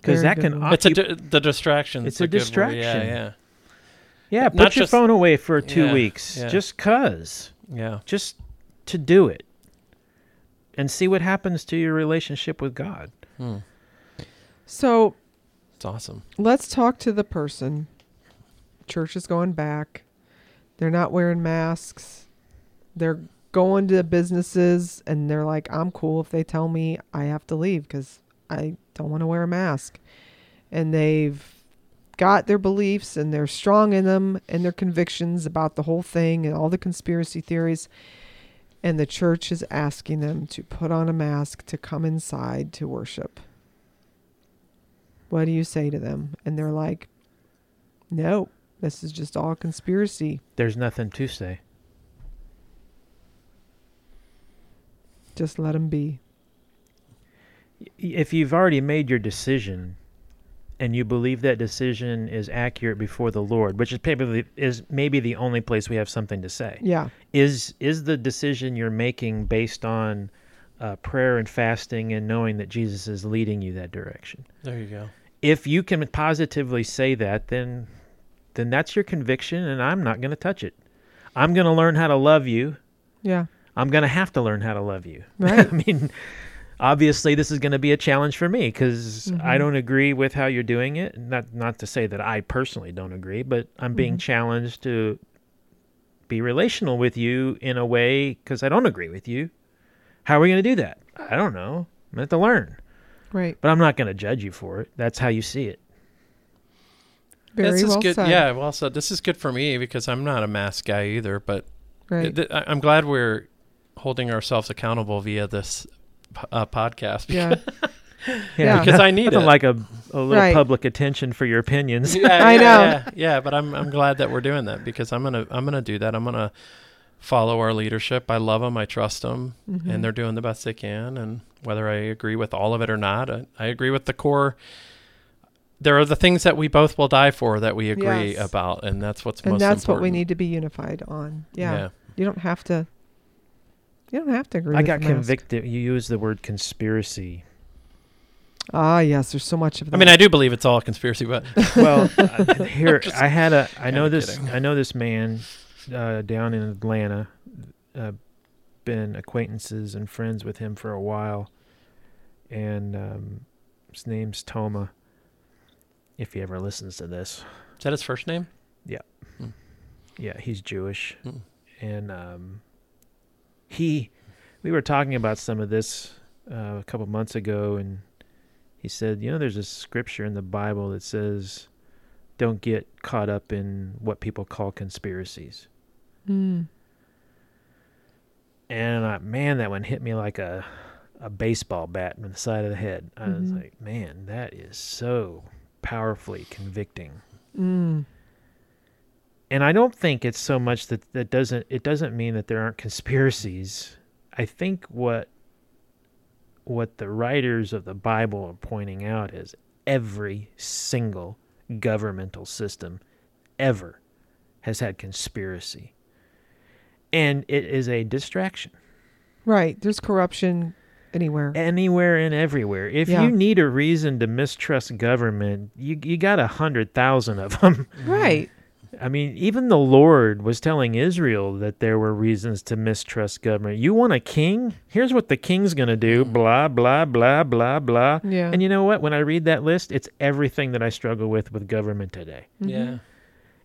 because that can one. it's a di- the distraction. It's a distraction. Yeah, yeah, yeah. Put not your just- phone away for two Yeah, weeks, yeah. just cause, yeah. just to do it, and see what happens to your relationship with God. Hmm. So It's awesome. let's talk to the person. Church is going back. They're not wearing masks. They're going to businesses and they're like, I'm cool if they tell me I have to leave because I don't want to wear a mask. And they've got their beliefs and they're strong in them and their convictions about the whole thing and all the conspiracy theories. And the church is asking them to put on a mask to come inside to worship. What do you say to them? And they're like, no, this is just all conspiracy. There's nothing to say. Just let them be. If you've already made your decision, and you believe that decision is accurate before the Lord, which is maybe is maybe the only place we have something to say. Yeah. is is the decision you're making based on uh, prayer and fasting and knowing that Jesus is leading you that direction. There you go. If you can positively say that, then then that's your conviction, and I'm not going to touch it. I'm going to learn how to love you. Yeah. I'm going to have to learn how to love you. Right. I mean, obviously, this is going to be a challenge for me because I Mhm. don't agree with how you're doing it. Not not to say that I personally don't agree, but I'm being Mhm. challenged to be relational with you in a way because I don't agree with you. How are we going to do that? I don't know. I'm going to have to learn, Right. but I'm not going to judge you for it. That's how you see it. Very this is well good. said. Yeah, well said. This is good for me because I'm not a mask guy either. But Right. th- I- I'm glad we're holding ourselves accountable via this uh, podcast. yeah. Yeah, because I need nothing it. like a, a little Right. public attention for your opinions. yeah, I know. Yeah, yeah, but I'm I'm glad that we're doing that because I'm gonna I'm gonna do that. I'm gonna follow our leadership. I love them. I trust them, Mhm. and they're doing the best they can. And whether I agree with all of it or not, I, I agree with the core. There are the things that we both will die for that we agree Yes. about, and that's what's and most that's what we need to be unified on. Yeah. yeah. You don't have to. You don't have to agree. I with got the mask. convicted. You used the word conspiracy. Ah, yes. There's so much of that. I mean, I do believe it's all a conspiracy, but Well, uh, here Just I had a. I know this. kidding. I know this man uh, down in Atlanta. Uh, been acquaintances and friends with him for a while, and um, his name's Toma. If he ever listens to this, is that his first name? yeah, Yeah, he's Jewish, Hmm. and um, he. We were talking about some of this uh, a couple months ago, and he said, "You know, there's a scripture in the Bible that says." don't get caught up in what people call conspiracies. Mm. And uh, man, that one hit me like a a baseball bat in the side of the head. I was Mhm. like, man, that is so powerfully convicting. Mm. And I don't think it's so much that that doesn't it doesn't mean that there aren't conspiracies. I think what what the writers of the Bible are pointing out is every single governmental system ever has had conspiracy. And it is a distraction. Right. There's corruption anywhere. anywhere and everywhere. If Yeah. you need a reason to mistrust government, you you got a hundred thousand of them. Right. I mean, even the Lord was telling Israel that there were reasons to mistrust government. You want a king? Here's what the king's gonna do. Blah blah blah blah blah. Yeah. And you know what? When I read that list, it's everything that I struggle with with government today. Yeah.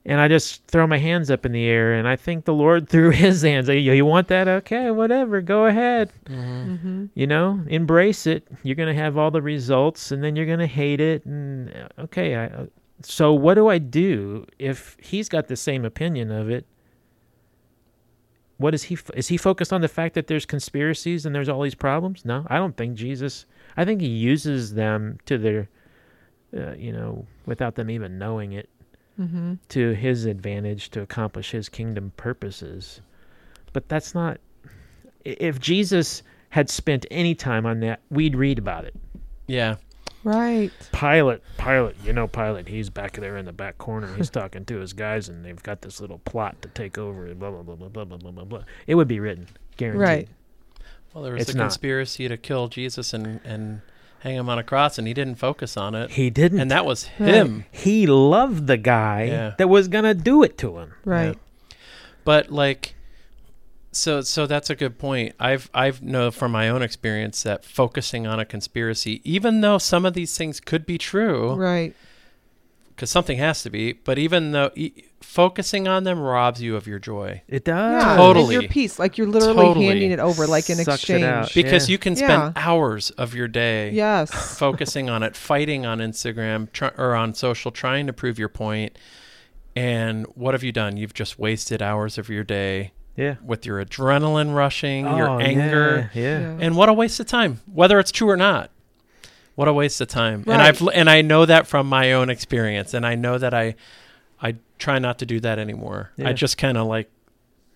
And I just throw my hands up in the air, and I think the Lord threw His hands. You you want that? Okay, whatever. Go ahead. Mm-hmm. you know embrace it you're going to have all the results and then you're going to hate it and uh, okay I, uh, so what do i do if he's got the same opinion of it what is he is he focused on the fact that there's conspiracies and there's all these problems no i don't think jesus i think he uses them to their uh, you know without them even knowing it Mm-hmm. to his advantage to accomplish his kingdom purposes. But that's not. If Jesus had spent any time on that, we'd read about it. Yeah. Right. Pilate, Pilate, you know Pilate. he's back there in the back corner. He's talking to his guys, and they've got this little plot to take over. and Blah blah blah blah blah blah blah blah. blah. It would be written, guaranteed. Right. Well, there was It's a not. conspiracy to kill Jesus and and hang him on a cross, and he didn't focus on it, He didn't. and that was Right. him. he loved the guy Yeah. that was gonna do it to him. Right. But like, so so that's a good point. I've I've know from my own experience that focusing on a conspiracy, even though some of these things could be true, Right. because something has to be, but even though e- focusing on them robs you of your joy. It does. Yeah. Totally. your peace, like you're literally Totally. handing it over, like in Sucks exchange. Because Yeah. you can spend Yeah. hours of your day Yes. focusing on it, fighting on Instagram try, or on social, trying to prove your point. And what have you done? You've just wasted hours of your day Yeah. with your adrenaline rushing, your Oh, anger, Yeah. yeah. Yeah. and what a waste of time. Whether it's true or not, what a waste of time. And I've and I know that from my own experience, and I know that I I try not to do that anymore. Yeah. I just kind of like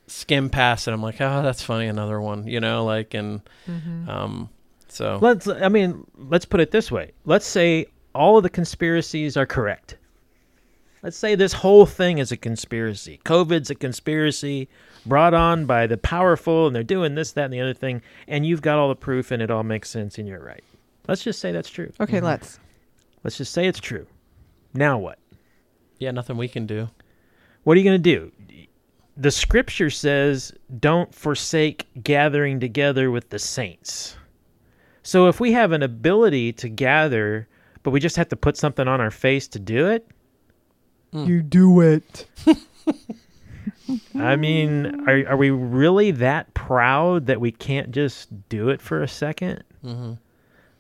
skim past it. I'm like, oh, that's funny, another one, you know, like and Mhm. um, so Let's. I mean, let's put it this way. Let's say all of the conspiracies are correct. Let's say this whole thing is a conspiracy. COVID's a conspiracy brought on by the powerful, and they're doing this, that, and the other thing. And you've got all the proof, and it all makes sense, and you're right. Let's just say that's true. Okay, let's. Let's just say it's true. Now what? yeah, nothing we can do. What are you going to do? The scripture says, don't forsake gathering together with the saints. So if we have an ability to gather, but we just have to put something on our face to do it, Mm. You do it. I mean, are, are we really that proud that we can't just do it for a second? Mm-hmm.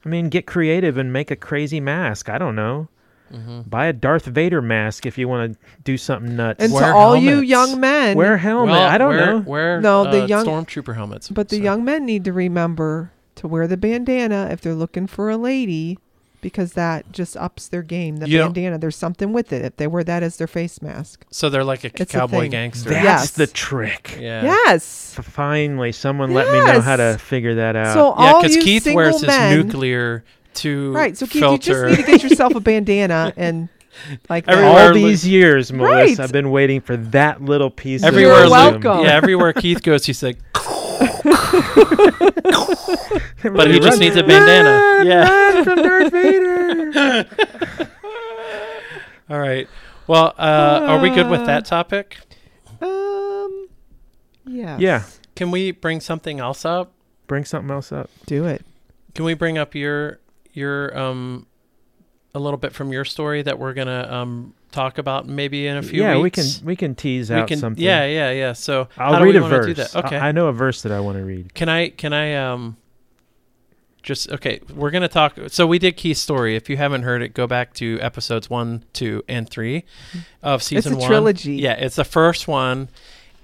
I mean, get creative and make a crazy mask. I don't know. Mm-hmm. Buy a Darth Vader mask if you want to do something nuts. And Wear to all you young men, Wear a helmet. I don't wear, know. Wear No, the uh, young- stormtrooper helmets. but the So- young men need to remember to wear the bandana if they're looking for a lady, because that just ups their game. The You don't- bandana, there's something with it. If they wear that as their face mask. So they're like a It's cowboy thing. gangster. That's Yes. the trick. yeah. Yes. Finally, someone let me know how to figure that out. So Yeah, all because Keith single wears his men, nuclear to right? So Keith, filter. you just need to get yourself a bandana and like that. All look- these years, Melissa, Right. I've been waiting for that little piece. everywhere, You're of welcome. yeah, everywhere Keith goes, he's like, but he just needs a bandana. Yeah. from Darth Vader. All right. Well, uh, are we good with that topic? Um. Yeah. Yeah. Can we bring something else up? Bring something else up. Do it. Can we bring up your your um a little bit from your story that we're gonna um talk about maybe in a few yeah, weeks? we can we can tease we out can something. yeah yeah yeah. So I'll read a verse. do that? I- Okay. I, know a verse that I want to read. Can I can I um just okay, we're gonna talk so we did Keith's story. If you haven't heard it, go back to episodes one, two, and three of season it's a one. trilogy. Yeah, it's the first one.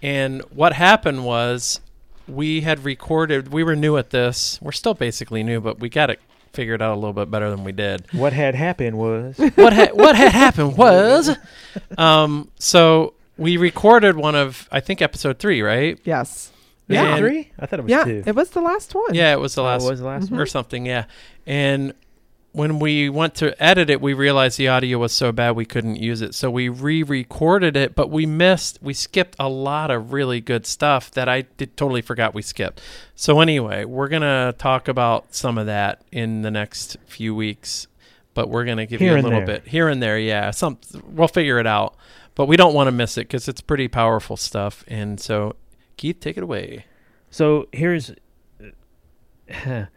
And what happened was we had recorded. We were new at this. We're still basically new, but we got it figured out a little bit better than we did. What had happened was what ha- what had happened was, um, so we recorded one of I think episode three, right? Yes. Yeah. it three? I thought it was Yeah, two. it was the last one. Yeah, it was the Oh, last was the last or something. Yeah, and when we went to edit it, we realized the audio was so bad we couldn't use it. So we re-recorded it, but we missed, we skipped a lot of really good stuff that I did totally forgot we skipped. So anyway, we're gonna talk about some of that in the next few weeks, but we're gonna give Here you a little there. bit here and there. Yeah, some we'll figure it out, but we don't want to miss it because it's pretty powerful stuff. And so, Keith, take it away. So here's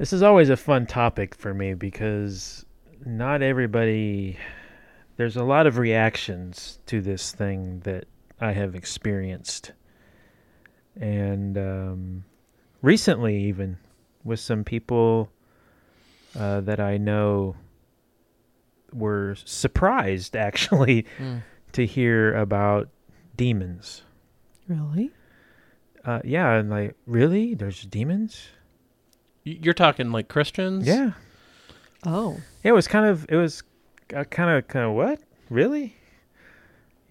this is always a fun topic for me because not everybody there's a lot of reactions to this thing that I have experienced. And um, recently even with some people uh, that I know were surprised actually to hear about demons. Really? Uh, yeah, and like, really? There's demons? Y- You're talking like Christians? Yeah. Oh. It was kind of, it was uh, kind of, kind of what? Really?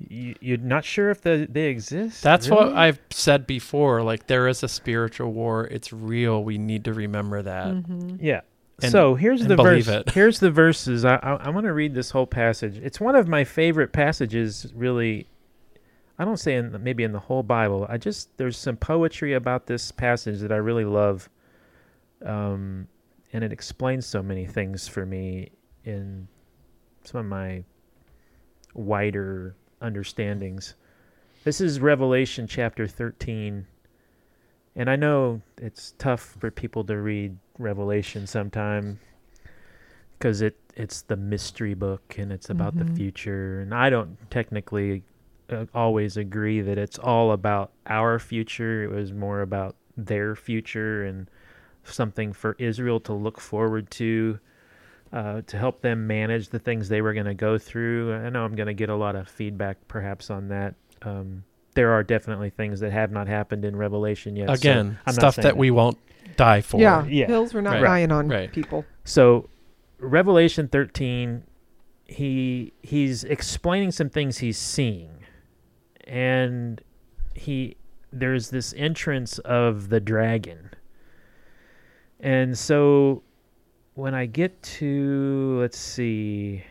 You, you're not sure if the, they exist? That's what I've said before. Like there is a spiritual war. It's real. We need to remember that. Mm-hmm. Yeah. and- so here's and the verse. it. Here's the verses. I I, I want to read this whole passage. It's one of my favorite passages. Really, I don't say in the, maybe in the whole Bible. I just there's some poetry about this passage that I really love, um, and it explains so many things for me in some of my wider understandings. This is Revelation chapter 13. And I know it's tough for people to read Revelation sometime because it it's the mystery book and it's about the Mhm. future and I don't technically uh, always agree that it's all about our future. It was more about their future and something for Israel to look forward to uh, to help them manage the things they were going to go through. I know I'm going to get a lot of feedback perhaps on that. Um, there are definitely things that have not happened in Revelation yet. so Again, I'm stuff saying that we won't die for. Yeah. Yeah. Hills were not Right. dying on Right. people. So, Revelation 13, he he's explaining some things he's seeing, and he there's this entrance of the dragon, and so when I get to let's see.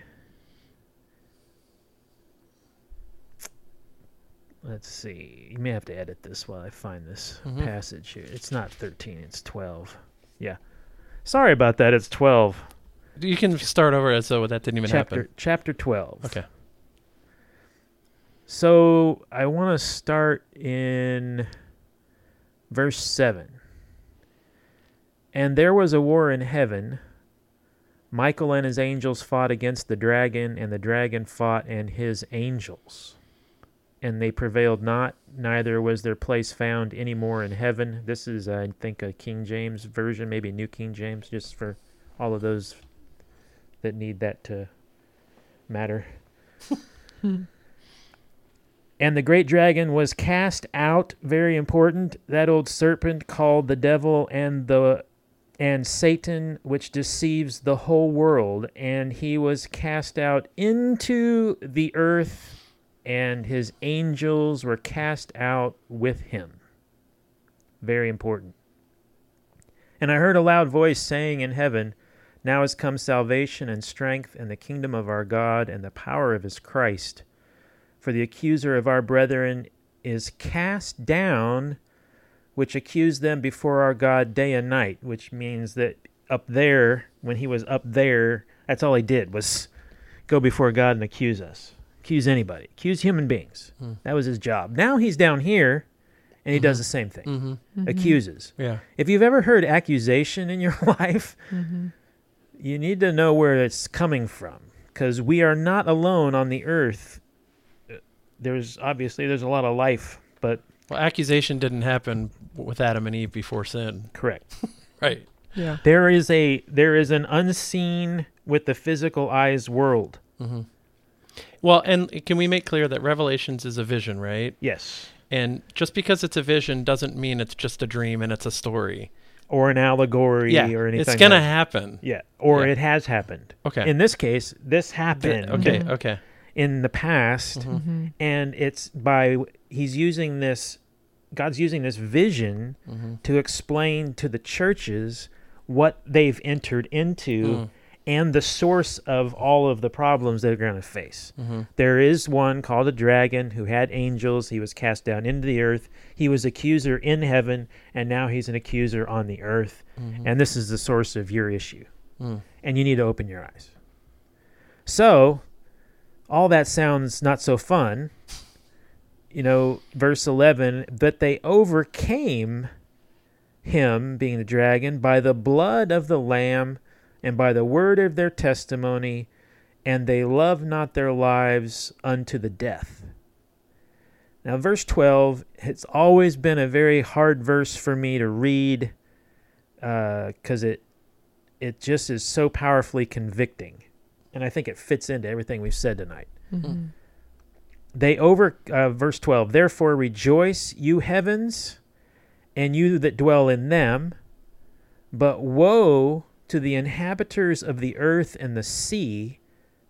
Let's see. You may have to edit this while I find this Mhm. passage here. It's not 13, it's 12. Yeah. Sorry about that. It's 12. You can start over as though that didn't even chapter happen. chapter 12. Okay. So I want to start in verse 7. And there was a war in heaven. Michael and his angels fought against the dragon, and the dragon fought and his angels. And they prevailed not, neither was their place found any more in heaven. This is, I think, a King James version, maybe New King James, just for all of those that need that to matter. And the great dragon was cast out, very important, that old serpent called the devil and the and Satan which deceives the whole world, and he was cast out into the earth and his angels were cast out with him. Very important. And I heard a loud voice saying in heaven, Now is come salvation and strength and the kingdom of our God and the power of his Christ. For the accuser of our brethren is cast down, which accused them before our God day and night, which means that up there, when he was up there, that's all he did was go before God and accuse us. Accuse anybody. Accuse human beings. Hmm. That was his job. Now he's down here and he Mhm. does the same thing. Mm-hmm. Accuses. Yeah. If you've ever heard accusation in your life, Mm-hmm. you need to know where it's coming from because we are not alone on the earth there's obviously there's a lot of life but Well, accusation didn't happen with Adam and Eve before sin. correct Right. Yeah. there is a there is an unseen with the physical eyes world Mm-hmm. Well, and can we make clear that Revelations is a vision, right? yes And just because it's a vision doesn't mean it's just a dream and it's a story. or an allegory yeah, or anything. it's gonna happen. Yeah, or Yeah. it has happened. Okay. In this case, this happened okay. Okay. in the past, Mm-hmm. and it's by he's using this. God's using this vision Mm-hmm. to explain to the churches what they've entered into Mm. and the source of all of the problems they're going to face. Mm-hmm. There is one called a dragon who had angels. He was cast down into the earth. He was accuser in heaven, and now he's an accuser on the earth. And this is the source of your issue. Mm. And you need to open your eyes. So, all that sounds not so fun. You know, verse 11, but they overcame him, being the dragon, by the blood of the Lamb and by the word of their testimony, and they loved not their lives unto the death. Now, verse 12, it's always been a very hard verse for me to read because it, it just is so powerfully convicting. And I think it fits into everything we've said tonight. Mm-hmm. They over, uh, verse 12, therefore rejoice, you heavens, and you that dwell in them. But woe to the inhabitants of the earth and the sea,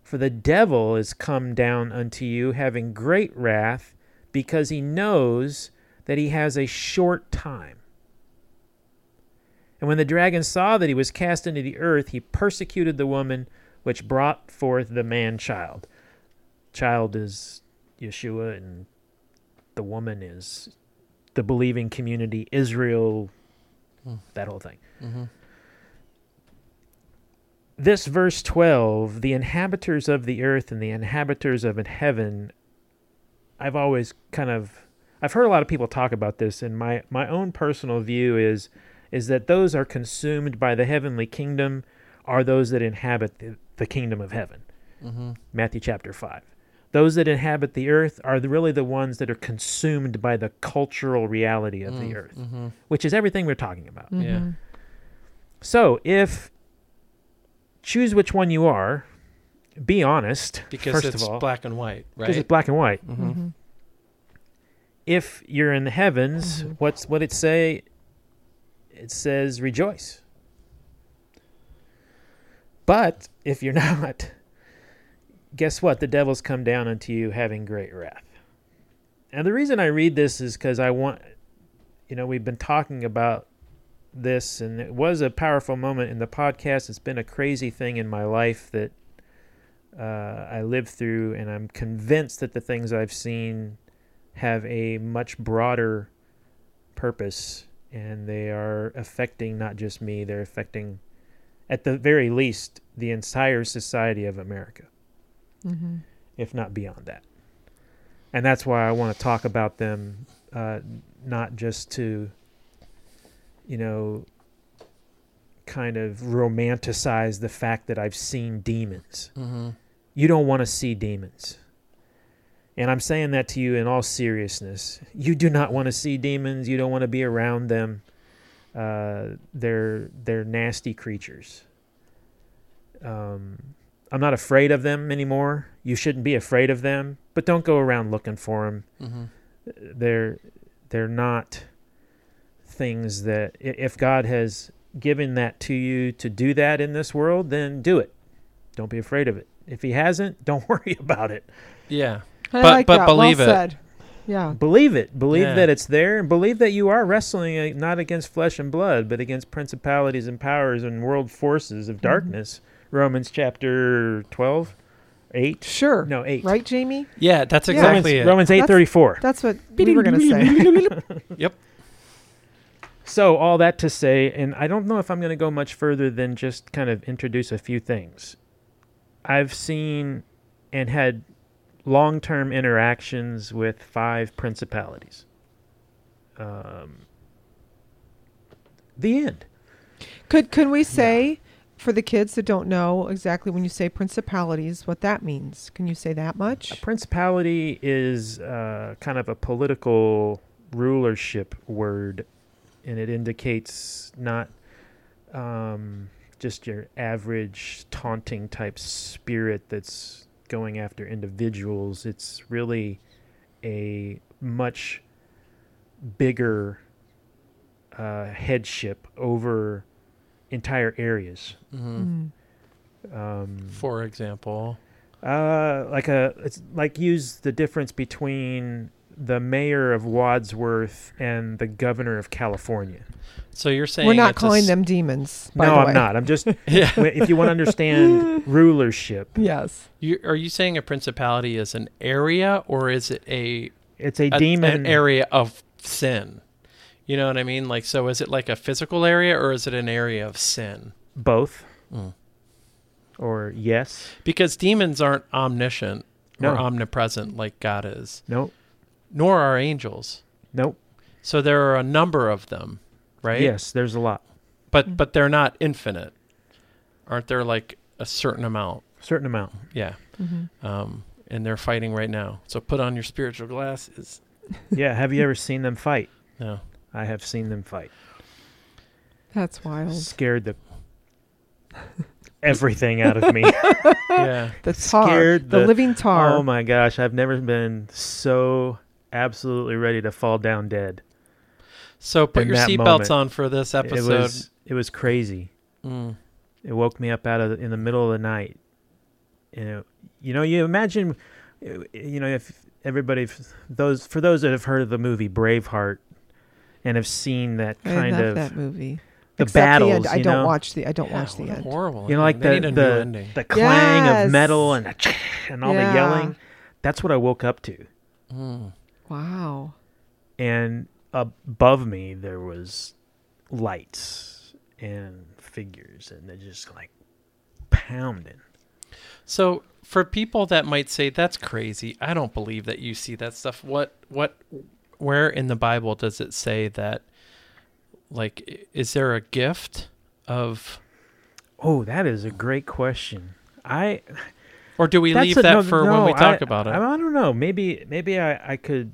for the devil is come down unto you, having great wrath, because he knows that he has a short time. And when the dragon saw that he was cast into the earth, he persecuted the woman which brought forth the man child. Child is Yeshua, and the woman is the believing community, Israel, that whole thing. Mm-hmm. This verse 12, the inhabitants of the earth and the inhabitants of heaven, I've always kind of I've heard a lot of people talk about this and my my own personal view is is that those are consumed by the heavenly kingdom are those that inhabit the, the kingdom of heaven. Mm-hmm. Matthew chapter 5. Those that inhabit the earth are the, really the ones that are consumed by the cultural reality of the earth, Mm-hmm. which is everything we're talking about. Mm-hmm. Yeah. So, if choose which one you are, be honest. Because first it's of all, black and white, right? because it's black and white. mm-hmm. Mm-hmm. If you're in the heavens, Mhm. what's what it say? It says rejoice. But if you're not, guess what? The devil's come down unto you having great wrath. And the reason I read this is because I want, you know, we've been talking about this, and it was a powerful moment in the podcast. It's been a crazy thing in my life that uh, I lived through, and I'm convinced that the things I've seen have a much broader purpose, and they are affecting not just me, they're affecting, at the very least, the entire society of America Mm-hmm. if not beyond that. And that's why I want to talk about them, uh, not just to, you know, kind of romanticize the fact that I've seen demons. Mm-hmm. You don't want to see demons. And I'm saying that to you in all seriousness. You do not want to see demons. You don't want to be around them. Uh, they're they're nasty creatures. Um, I'm not afraid of them anymore. You shouldn't be afraid of them, but don't go around looking for them. Mm-hmm. They're they're not things that if God has given that to you to do that in this world, then do it. Don't be afraid of it. If he hasn't, don't worry about it. Yeah. I But- like but that. believe well it. Said. Yeah. Believe it. Believe Yeah. that it's there, and believe that you are wrestling uh, not against flesh and blood, but against principalities and powers and world forces of darkness. Romans chapter 12, 8. Sure. No, 8. Right, Jamie? Yeah, that's Yeah. exactly Romans, it. Romans That's- 8:34. That's what we were going to say. Yep. So all that to say, and I don't know if I'm going to go much further than just kind of introduce a few things. I've seen and had long-term interactions with five principalities. Um, the end. Could can we say for the kids that don't know exactly when you say principalities what that means? Can you say that A much? principality is uh, kind of a political rulership word, and it indicates not um, just your average taunting type spirit that's going after individuals. It's really a much bigger uh, headship over entire areas. Mhm. Mm. Um, For example, uh, like a it's like use the difference between the mayor of Wadsworth and the governor of California. so you're saying We're not calling s- them demons. By no, the I'm way. not. I'm just Yeah. if you want to understand rulership, Yes. You, are you saying a principality is an area or is it a, it's a, a demon an area of sin? You know what I mean? Like, so is it like a physical area or is it an area of sin? both Mm. or yes. Because demons aren't omniscient or omnipresent like God is, Nope. nor are angels. Nope. So there are a number of them, right? Yes, there's a lot. But but they're not infinite. Aren't there like a certain amount? Certain amount. Yeah. hmm Um, and they're fighting right now. So put on your spiritual glasses. Yeah. Have you ever seen them fight? No. I have seen them fight. That's wild. Scared the everything out of me. Yeah. The tar, Scared the, the- living tar. Oh my gosh, I've never been so absolutely ready to fall down dead. So put your that seatbelts on for this It episode. was it was crazy. Mm. It woke me up out of the, in the middle of the night. You know, you know, you imagine, you know, if everybody, those for those that have heard of the movie Braveheart and have seen that I kind love of that movie. the Except battles, the end. I you don't know, watch the. I don't Yeah, watch the end. Horrible. you know, like ending. the They need a new the, the clang Yes. of metal and the and all Yeah. the yelling. That's what I woke up to. Mm. Wow. and above me there was lights and figures and they're just like pounding So for people that might say that's crazy, I don't believe that you see that stuff. What what where in the Bible does it say that like is there a gift of oh that is a great question i or do we leave a- that no, for no, when we talk I- about it? I, I don't know maybe maybe I, I could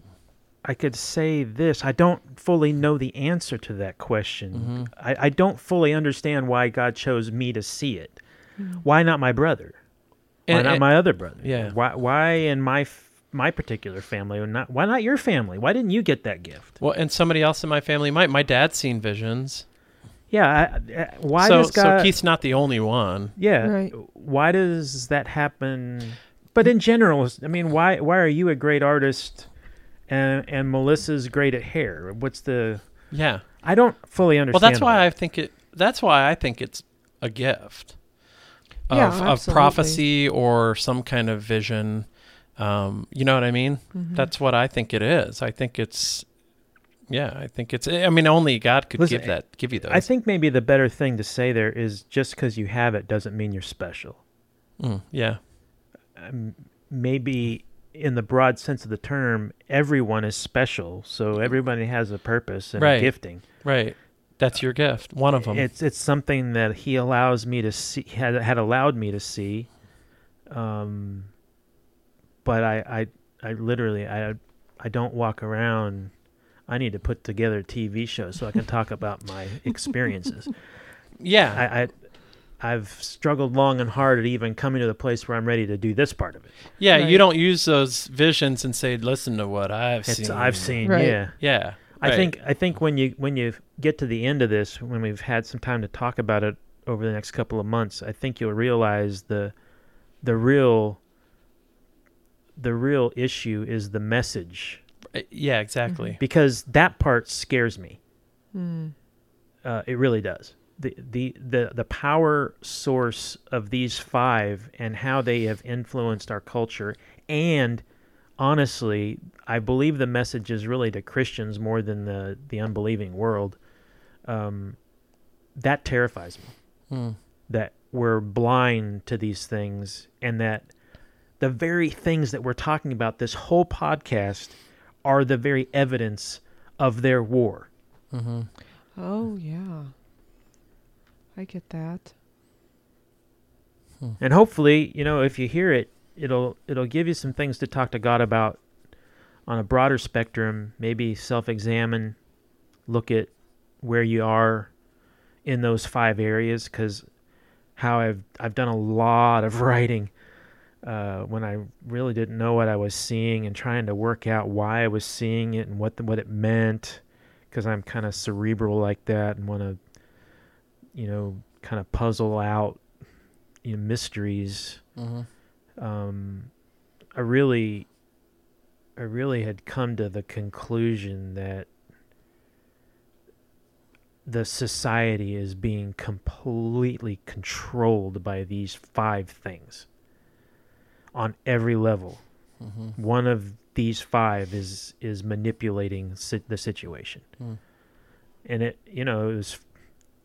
i could say this i don't fully know the answer to that question Mhm. I, I don't fully understand why god chose me to see it Mm. why not my brother why And- not and- my other brother yeah. why why in my f- my particular family or not why not your family why didn't you get that gift well, and somebody else in my family might. My dad's seen visions. Yeah, I, I, why so does God? so Keith's not the only one. yeah, Right. why does that happen? But in general, I mean, why why are you a great artist, and and Melissa's great at hair? What's the? Yeah. I don't fully understand Well, that's why that. I think it. That's why I think it's a gift of, Yeah, of prophecy or some kind of vision. Um, you know what I mean? Mhm. That's what I think it is. I think it's. Yeah, I think it's. I mean, only God could Listen, give that. Give you those. I think maybe the better thing to say there is just because you have it doesn't mean you're special. Mm, yeah. Um, maybe in the broad sense of the term, everyone is special. So everybody has a purpose and Right. a gifting. Right. That's your gift. One of them. It's it's something that he allows me to see had had allowed me to see. Um but I I I literally I I don't walk around I need to put together a TV show so I can talk about my experiences. yeah. I, I I've struggled long and hard at even coming to the place where I'm ready to do this part of it. yeah. Right. You don't use those visions and say, "Listen to what I've It's seen." I've seen, Right. yeah. Yeah. I right. think I think when you when you get to the end of this, when we've had some time to talk about it over the next couple of months, I think you'll realize the the real the real issue is the message Uh, Yeah. Exactly. because that part scares me. Mm. Uh, it really does. The, the the the power source of these five and how they have influenced our culture and honestly i believe the message is really to christians more than the the unbelieving world um, that terrifies me Mm. that we're blind to these things and that the very things that we're talking about this whole podcast are the very evidence of their war Mm-hmm. Oh yeah. I get that. and hopefully you know if you hear it it'll it'll give you some things to talk to god about on a broader spectrum maybe self-examine look at where you are in those five areas because how i've i've done a lot of writing uh, when I really didn't know what I was seeing and trying to work out why I was seeing it and what the, what it meant, because I'm kind of cerebral like that and want to, you know, kind of puzzle out you know, mysteries. Mm-hmm. Um, I really, I really had come to the conclusion that the society is being completely controlled by these five things on every level. Mm-hmm. One of these five is is manipulating si- the situation, Mm. and it you know it was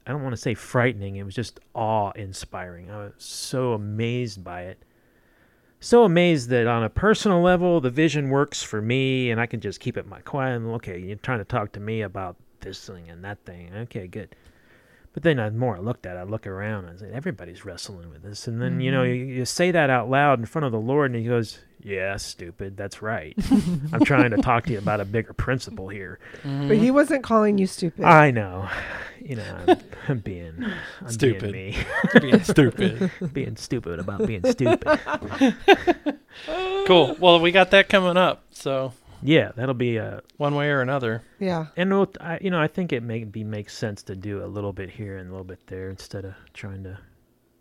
I don't want to say frightening. It was just awe inspiring. I was so amazed by it. So amazed that on a personal level, the vision works for me, and I can just keep it my quiet. And, okay, you're trying to talk to me about this thing and that thing. Okay, good. But then the more I looked at it, I look around and I said, everybody's wrestling with this. And then, you know, mm-hmm. you, you say that out loud in front of the Lord, and He goes, Yeah, stupid. That's right. I'm trying to talk to you about a bigger principle here. Mm-hmm. But he wasn't calling you stupid. I know. You know, I'm, I'm being I'm Stupid. being, Being stupid. being stupid about being stupid. cool. Well, we got that coming up. So Yeah, that'll be uh one way or another. yeah. and we'll, I, you know, I think it maybe makes sense to do a little bit here and a little bit there instead of trying to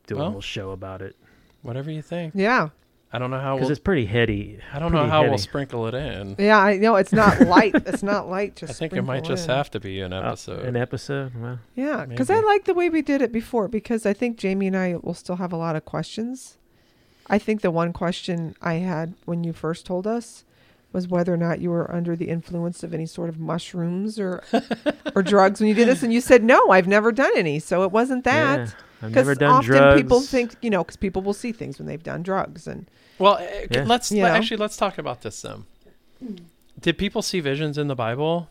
do a whole show about it Whatever you think. Yeah. I don't know how because we'll. it's pretty heady. I don't know pretty how we'll sprinkle it in. Yeah, I know it's not light. it's not light. Just I think it might just in. have to be an Uh, episode. an episode. Well, Yeah, because I like the way we did it before because I think Jamie and I will still have a lot of questions. I think the one question I had when you first told us was whether or not you were under the influence of any sort of mushrooms or or drugs when you did this, and you said no, I've never done any, so it wasn't yeah, that. I've never done often drugs. people think you know because people will see things when they've done drugs and well, eh, Yeah. let's let- actually let's talk about this then. Did people see visions in the Bible?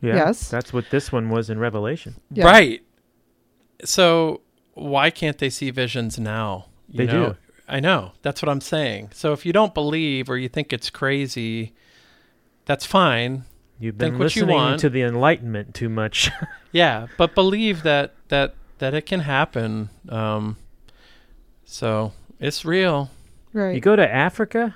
Yeah, Yes. that's what this one was in Revelation. Yeah. Right. So why can't they see visions now? You They know? do. I know. That's what I'm saying. So if you don't believe or you think it's crazy, that's fine. You've been Think what you listening want. to the Enlightenment too much. Yeah, but believe that that that it can happen. Um, so it's real. right. you go to Africa,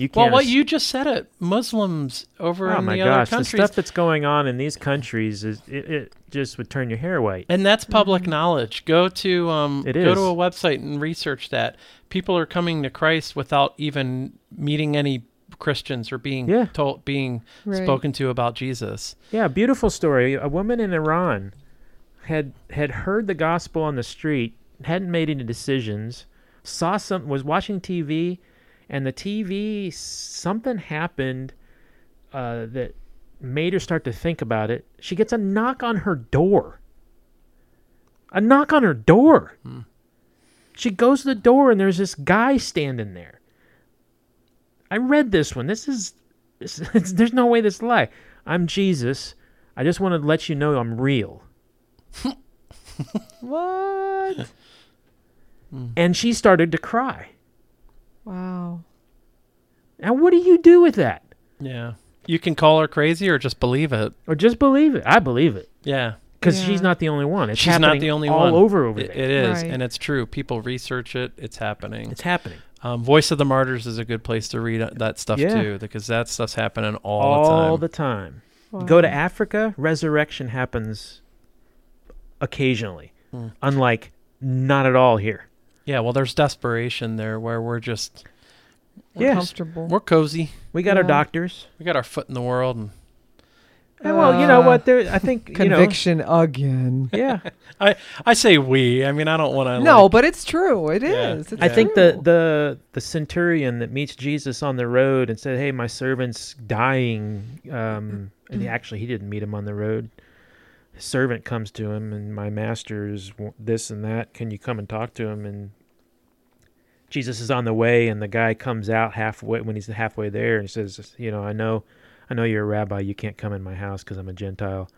you Well, can't. what es- you just said it. Muslims over oh in my the gosh, other the countries, stuff that's going on in these countries is it, it just would turn your hair white. and that's public knowledge. Go to um, It go is. to a website and research that. People are coming to Christ without even meeting any Christians or being Yeah. told, being Right. spoken to about Jesus. Yeah, beautiful story. A woman in Iran had had heard the gospel on the street, hadn't made any decisions, saw some was watching TV, and the TV something happened uh, that made her start to think about it. She gets a knock on her door. A knock on her door. She goes to the door and there's this guy standing there. I read this one. This is this, there's no way this is a lie. I'm Jesus. I just want to let you know I'm real. what? And she started to cry. Wow. Now, what do you do with that? Yeah, you can call her crazy or just believe it. Or just believe it? I believe it Yeah, because Yeah. she's not the only one. It's she's not the only all one. over over It- it is, Right. and it's true. People research it. It's happening. it's happening Um, Voice of the Martyrs is a good place to read uh, that stuff Yeah. too, because that stuff's happening all, all the time. All the time. time. Go to Africa, resurrection happens occasionally, Hmm. unlike not at all here. Yeah, well, there's desperation there where we're just We're Yes. comfortable. we're cozy. We got our doctors. We got our foot in the world, and And well, you know Uh, what? There, I think you know. Conviction again. Yeah, I I say we. I mean, I don't want to. No, like, but it's true. It is. Yeah. It's I think the the the centurion that meets Jesus on the road and said, "Hey, my servant's dying." Um, and he, actually, he didn't meet him on the road. His servant comes to him, and my master's w- this and that. Can you come and talk to him? And Jesus is on the way, and the guy comes out halfway when he's halfway there, and he says, "You know, I know, I know you're a rabbi. You can't come in my house because I'm a Gentile,"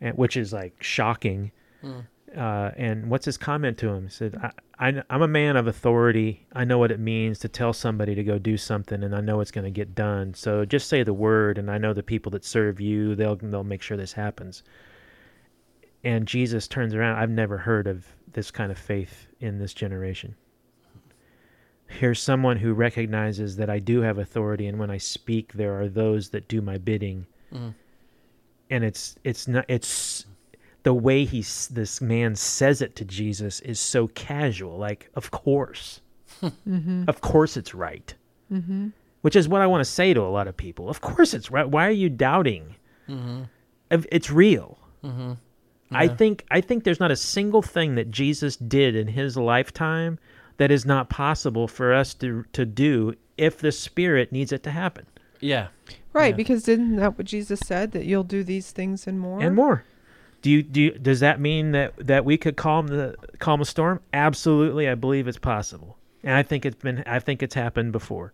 and which is like shocking. Mm. Uh, and what's his comment to him? He said, I, I, I'm a man of authority. I know what it means to tell somebody to go do something, and I know it's going to get done. So just say the word, and I know the people that serve you, they'll they'll make sure this happens. And Jesus turns around. I've never heard of this kind of faith in this generation. Here's someone who recognizes that I do have authority, and when I speak, there are those that do my bidding. Mhm. And it's it's not it's the way he this man says it to Jesus is so casual. Like, of course, Mm-hmm. of course, it's right. Mm-hmm. Which is what I want to say to a lot of people. Of course, it's right. Why are you doubting? Mm-hmm. It's real. Mm-hmm. I think I think there's not a single thing that Jesus did in his lifetime that is not possible for us to to do if the Spirit needs it to happen Yeah. Right, Yeah. because didn't that what Jesus said that you'll do these things and more? and more. Do you do? You, does that mean that that we could calm the calm a storm? Absolutely, I believe it's possible, and I think it's been I think it's happened before.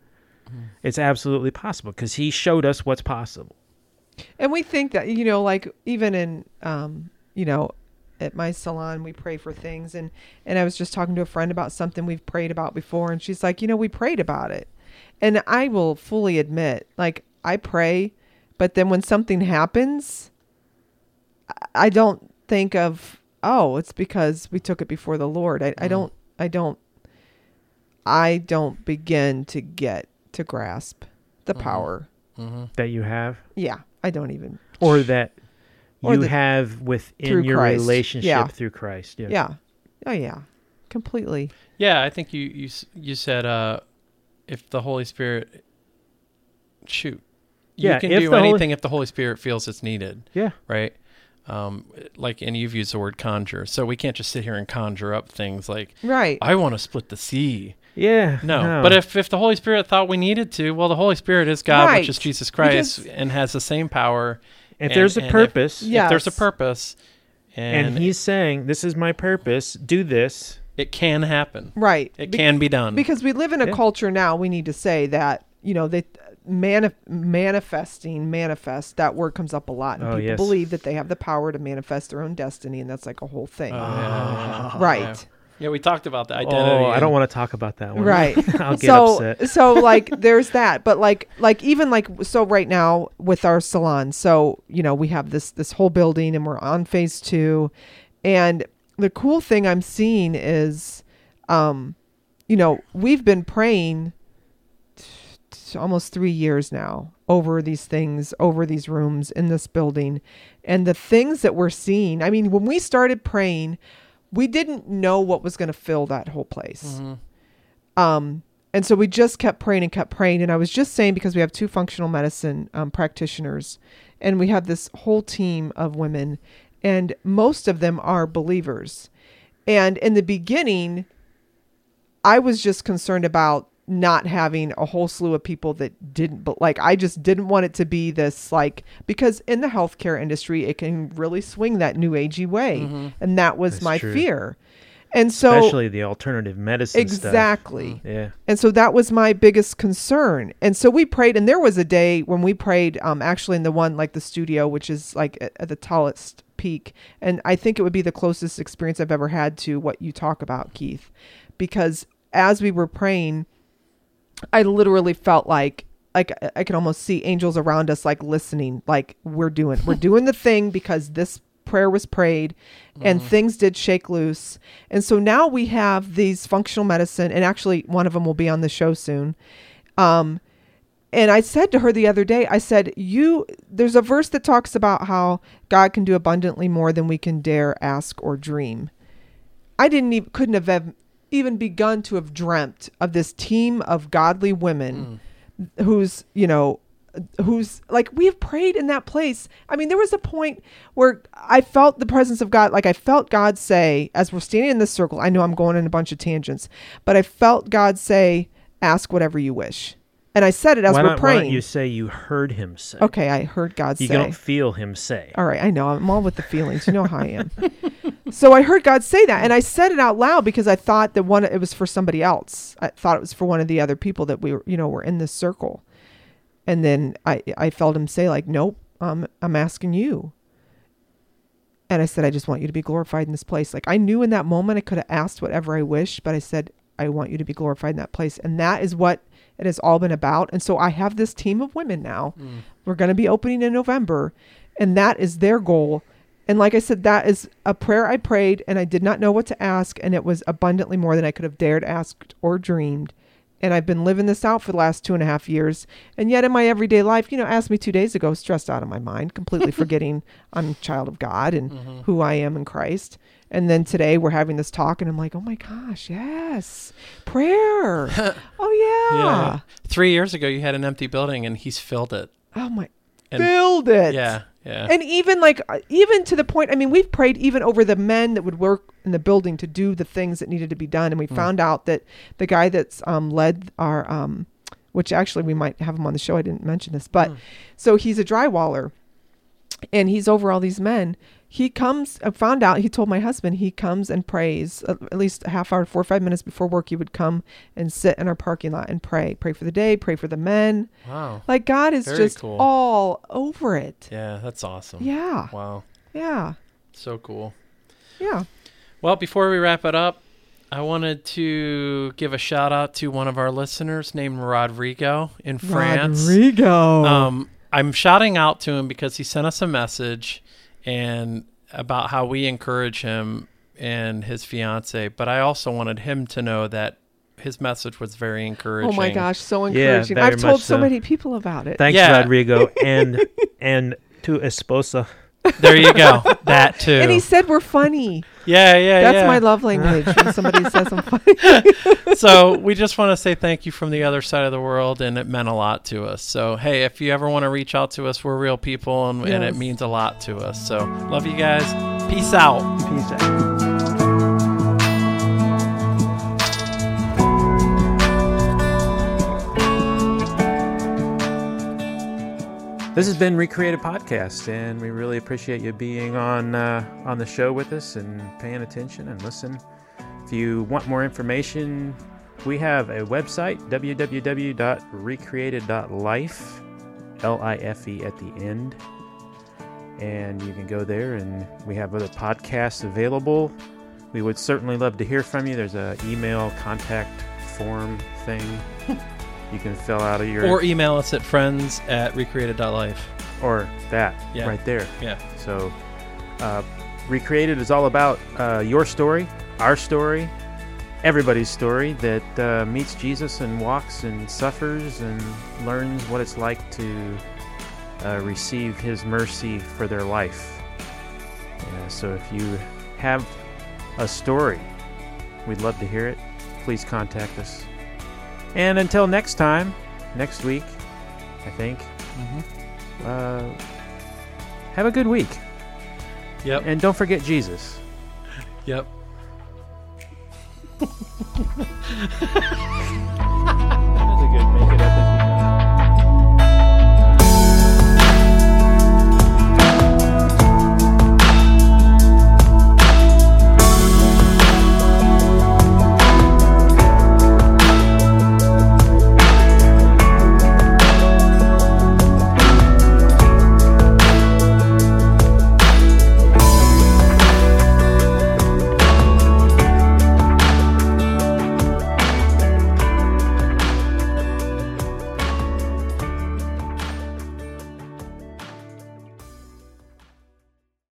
It's absolutely possible because he showed us what's possible. And we think that you know, like even in um, you know, at my salon we pray for things and and I was just talking to a friend about something we've prayed about before and she's like, "You know, we prayed about it." And I will fully admit, like I pray, but then when something happens, I- I don't think of, "Oh, it's because we took it before the Lord." I, I Mhm. don't I don't I don't begin to get to grasp the Mhm. power. Mm-hmm. that you have Yeah, I don't even or that Or you the- have within your Christ. relationship Yeah. through Christ. Yeah. Yeah. Oh yeah. Completely. Yeah, I think you you you said uh, if the Holy Spirit, shoot, Yeah, you Yeah, can do the Holy- anything if the Holy Spirit feels it's needed, Yeah. right? Um, like, and you've used the word conjure, so we can't just sit here and conjure up things like Right. I want to split the sea. Yeah. No, but if if the Holy Spirit thought we needed to, well, the Holy Spirit is God, Right. which is Jesus Christ, Because- and has the same power. If and- there's a and if- purpose Yeah. If there's a purpose, and, and he's saying, This is my purpose, do this. it can happen. right. It Be- can be done. because we live in a Yeah. culture now we need to say that, you know, they mani- manifesting manifest that word comes up a lot and Oh, people yes. believe that they have the power to manifest their own destiny and that's like a whole thing. Oh, yeah, yeah, yeah. right. Yeah. Yeah, we talked about the identity. Oh, I don't want to talk about that one. Right. I'll get so upset. so like there's that but like like even like so right now with our salon so you know we have this this whole building and we're on phase two and the cool thing i'm seeing is um you know we've been praying t- t- almost three years now over these things over these rooms in this building and the things that we're seeing i mean when we started praying we didn't know what was going to fill that whole place Mhm. um, and so we just kept praying and kept praying. And I was just saying because we have two functional medicine um, practitioners, and we have this whole team of women, and most of them are believers. And in the beginning, I was just concerned about not having a whole slew of people that didn't but like I just didn't want it to be this like because in the healthcare industry it can really swing that new agey way Mhm. and that was That's my true. fear. And so Especially the alternative medicine stuff. exactly. Yeah. And so that was my biggest concern. And so we prayed, and there was a day when we prayed, um, actually in the one like the studio, which is like at, at the tallest peak. And I think it would be the closest experience I've ever had to what you talk about, Keith, because as we were praying, I literally felt like like I- could almost see angels around us, like listening, like we're doing we're doing the thing because this prayer was prayed and things did shake loose. And so now we have these functional medicine, and actually one of them will be on the show soon. Um, and I said to her the other day, I said, "You, there's a verse that talks about how God can do abundantly more than we can dare ask or dream." I didn't even couldn't have even begun to have dreamt of this team of godly women mm. who's you know who's like we have prayed in that place i mean there was a point where i felt the presence of god like i felt god say as we're standing in this circle i know i'm going in a bunch of tangents but i felt god say ask whatever you wish and i said it as why, we're don't, why don't praying you say you heard him say? okay i heard god You say You don't feel him say. all right, I know. I'm all with the feelings. You know how I am. so I heard God say that, and I said it out loud because I thought that one it was for somebody else. I thought it was for one of the other people that we were, you know, were in this circle. And then I I felt him say like, "Nope, um, I'm asking you." And I said, "I just want you to be glorified in this place." Like I knew in that moment I could have asked whatever I wished, but I said, "I want you to be glorified in that place," and that is what it has all been about. And so I have this team of women now. We're going to be opening in November, and that is their goal. And like I said, that is a prayer I prayed, and I did not know what to ask, and it was abundantly more than I could have dared asked or dreamed. and I've been living this out for the last two and a half years. And yet, in my everyday life, you know, asked me two days ago, stressed out of my mind, completely forgetting I'm a child of God and Mm-hmm. who I am in Christ. And then today we're having this talk, and I'm like, oh my gosh, yes, prayer. oh yeah. Yeah. Three years ago, you had an empty building, and he's filled it. Oh my. And- Filled it. Yeah, yeah. And even like uh, even to the point, I mean, we've prayed even over the men that would work in the building to do the things that needed to be done, and we found out that the guy that's um, led our, um, which actually we might have him on the show. I didn't mention this, but so he's a drywaller, and he's over all these men. He comes. I found out. He told my husband he comes and prays uh, at least a half hour, four or five minutes before work. He would come and sit in our parking lot and pray, pray for the day, pray for the men. wow. Like God is Very just cool. all over it. Yeah, that's awesome. Yeah. Wow. Yeah. So cool. Yeah. Well, before we wrap it up, I wanted to give a shout out to one of our listeners named Rodrigo in France. Rodrigo. Um, I'm shouting out to him because he sent us a message and about how we encourage him and his fiance. But I also wanted him to know that his message was very encouraging. oh my gosh, so encouraging. very I've told so so. many people about it. Thanks, Yeah. Rodrigo, and and to esposa. There you go. that too. and he said we're funny. Yeah, yeah, yeah. That's yeah. my love language when somebody says I'm funny. so we just want to say thank you from the other side of the world, and it meant a lot to us. So hey, if you ever want to reach out to us, we're real people, and, and it means a lot to us. So love you guys. Peace out. Peace out. This has been Recreated Podcast, and we really appreciate you being on uh, on the show with us and paying attention and listen. If you want more information, we have a website www.recreated.life, L-I-F-E at the end, and you can go there. And we have other podcasts available. We would certainly love to hear from you. There's a email contact form thing you can fill out of your Or email us at friends at recreated.life. or that Yeah. right there. Yeah. So, uh, Recreated is all about uh, your story, our story, everybody's story that uh, meets Jesus and walks and suffers and learns what it's like to uh, receive His mercy for their life. Yeah, so, if you have a story, we'd love to hear it. Please contact us. And until next time, next week, I think. Uh, have a good week. Yep. And don't forget Jesus. Yep.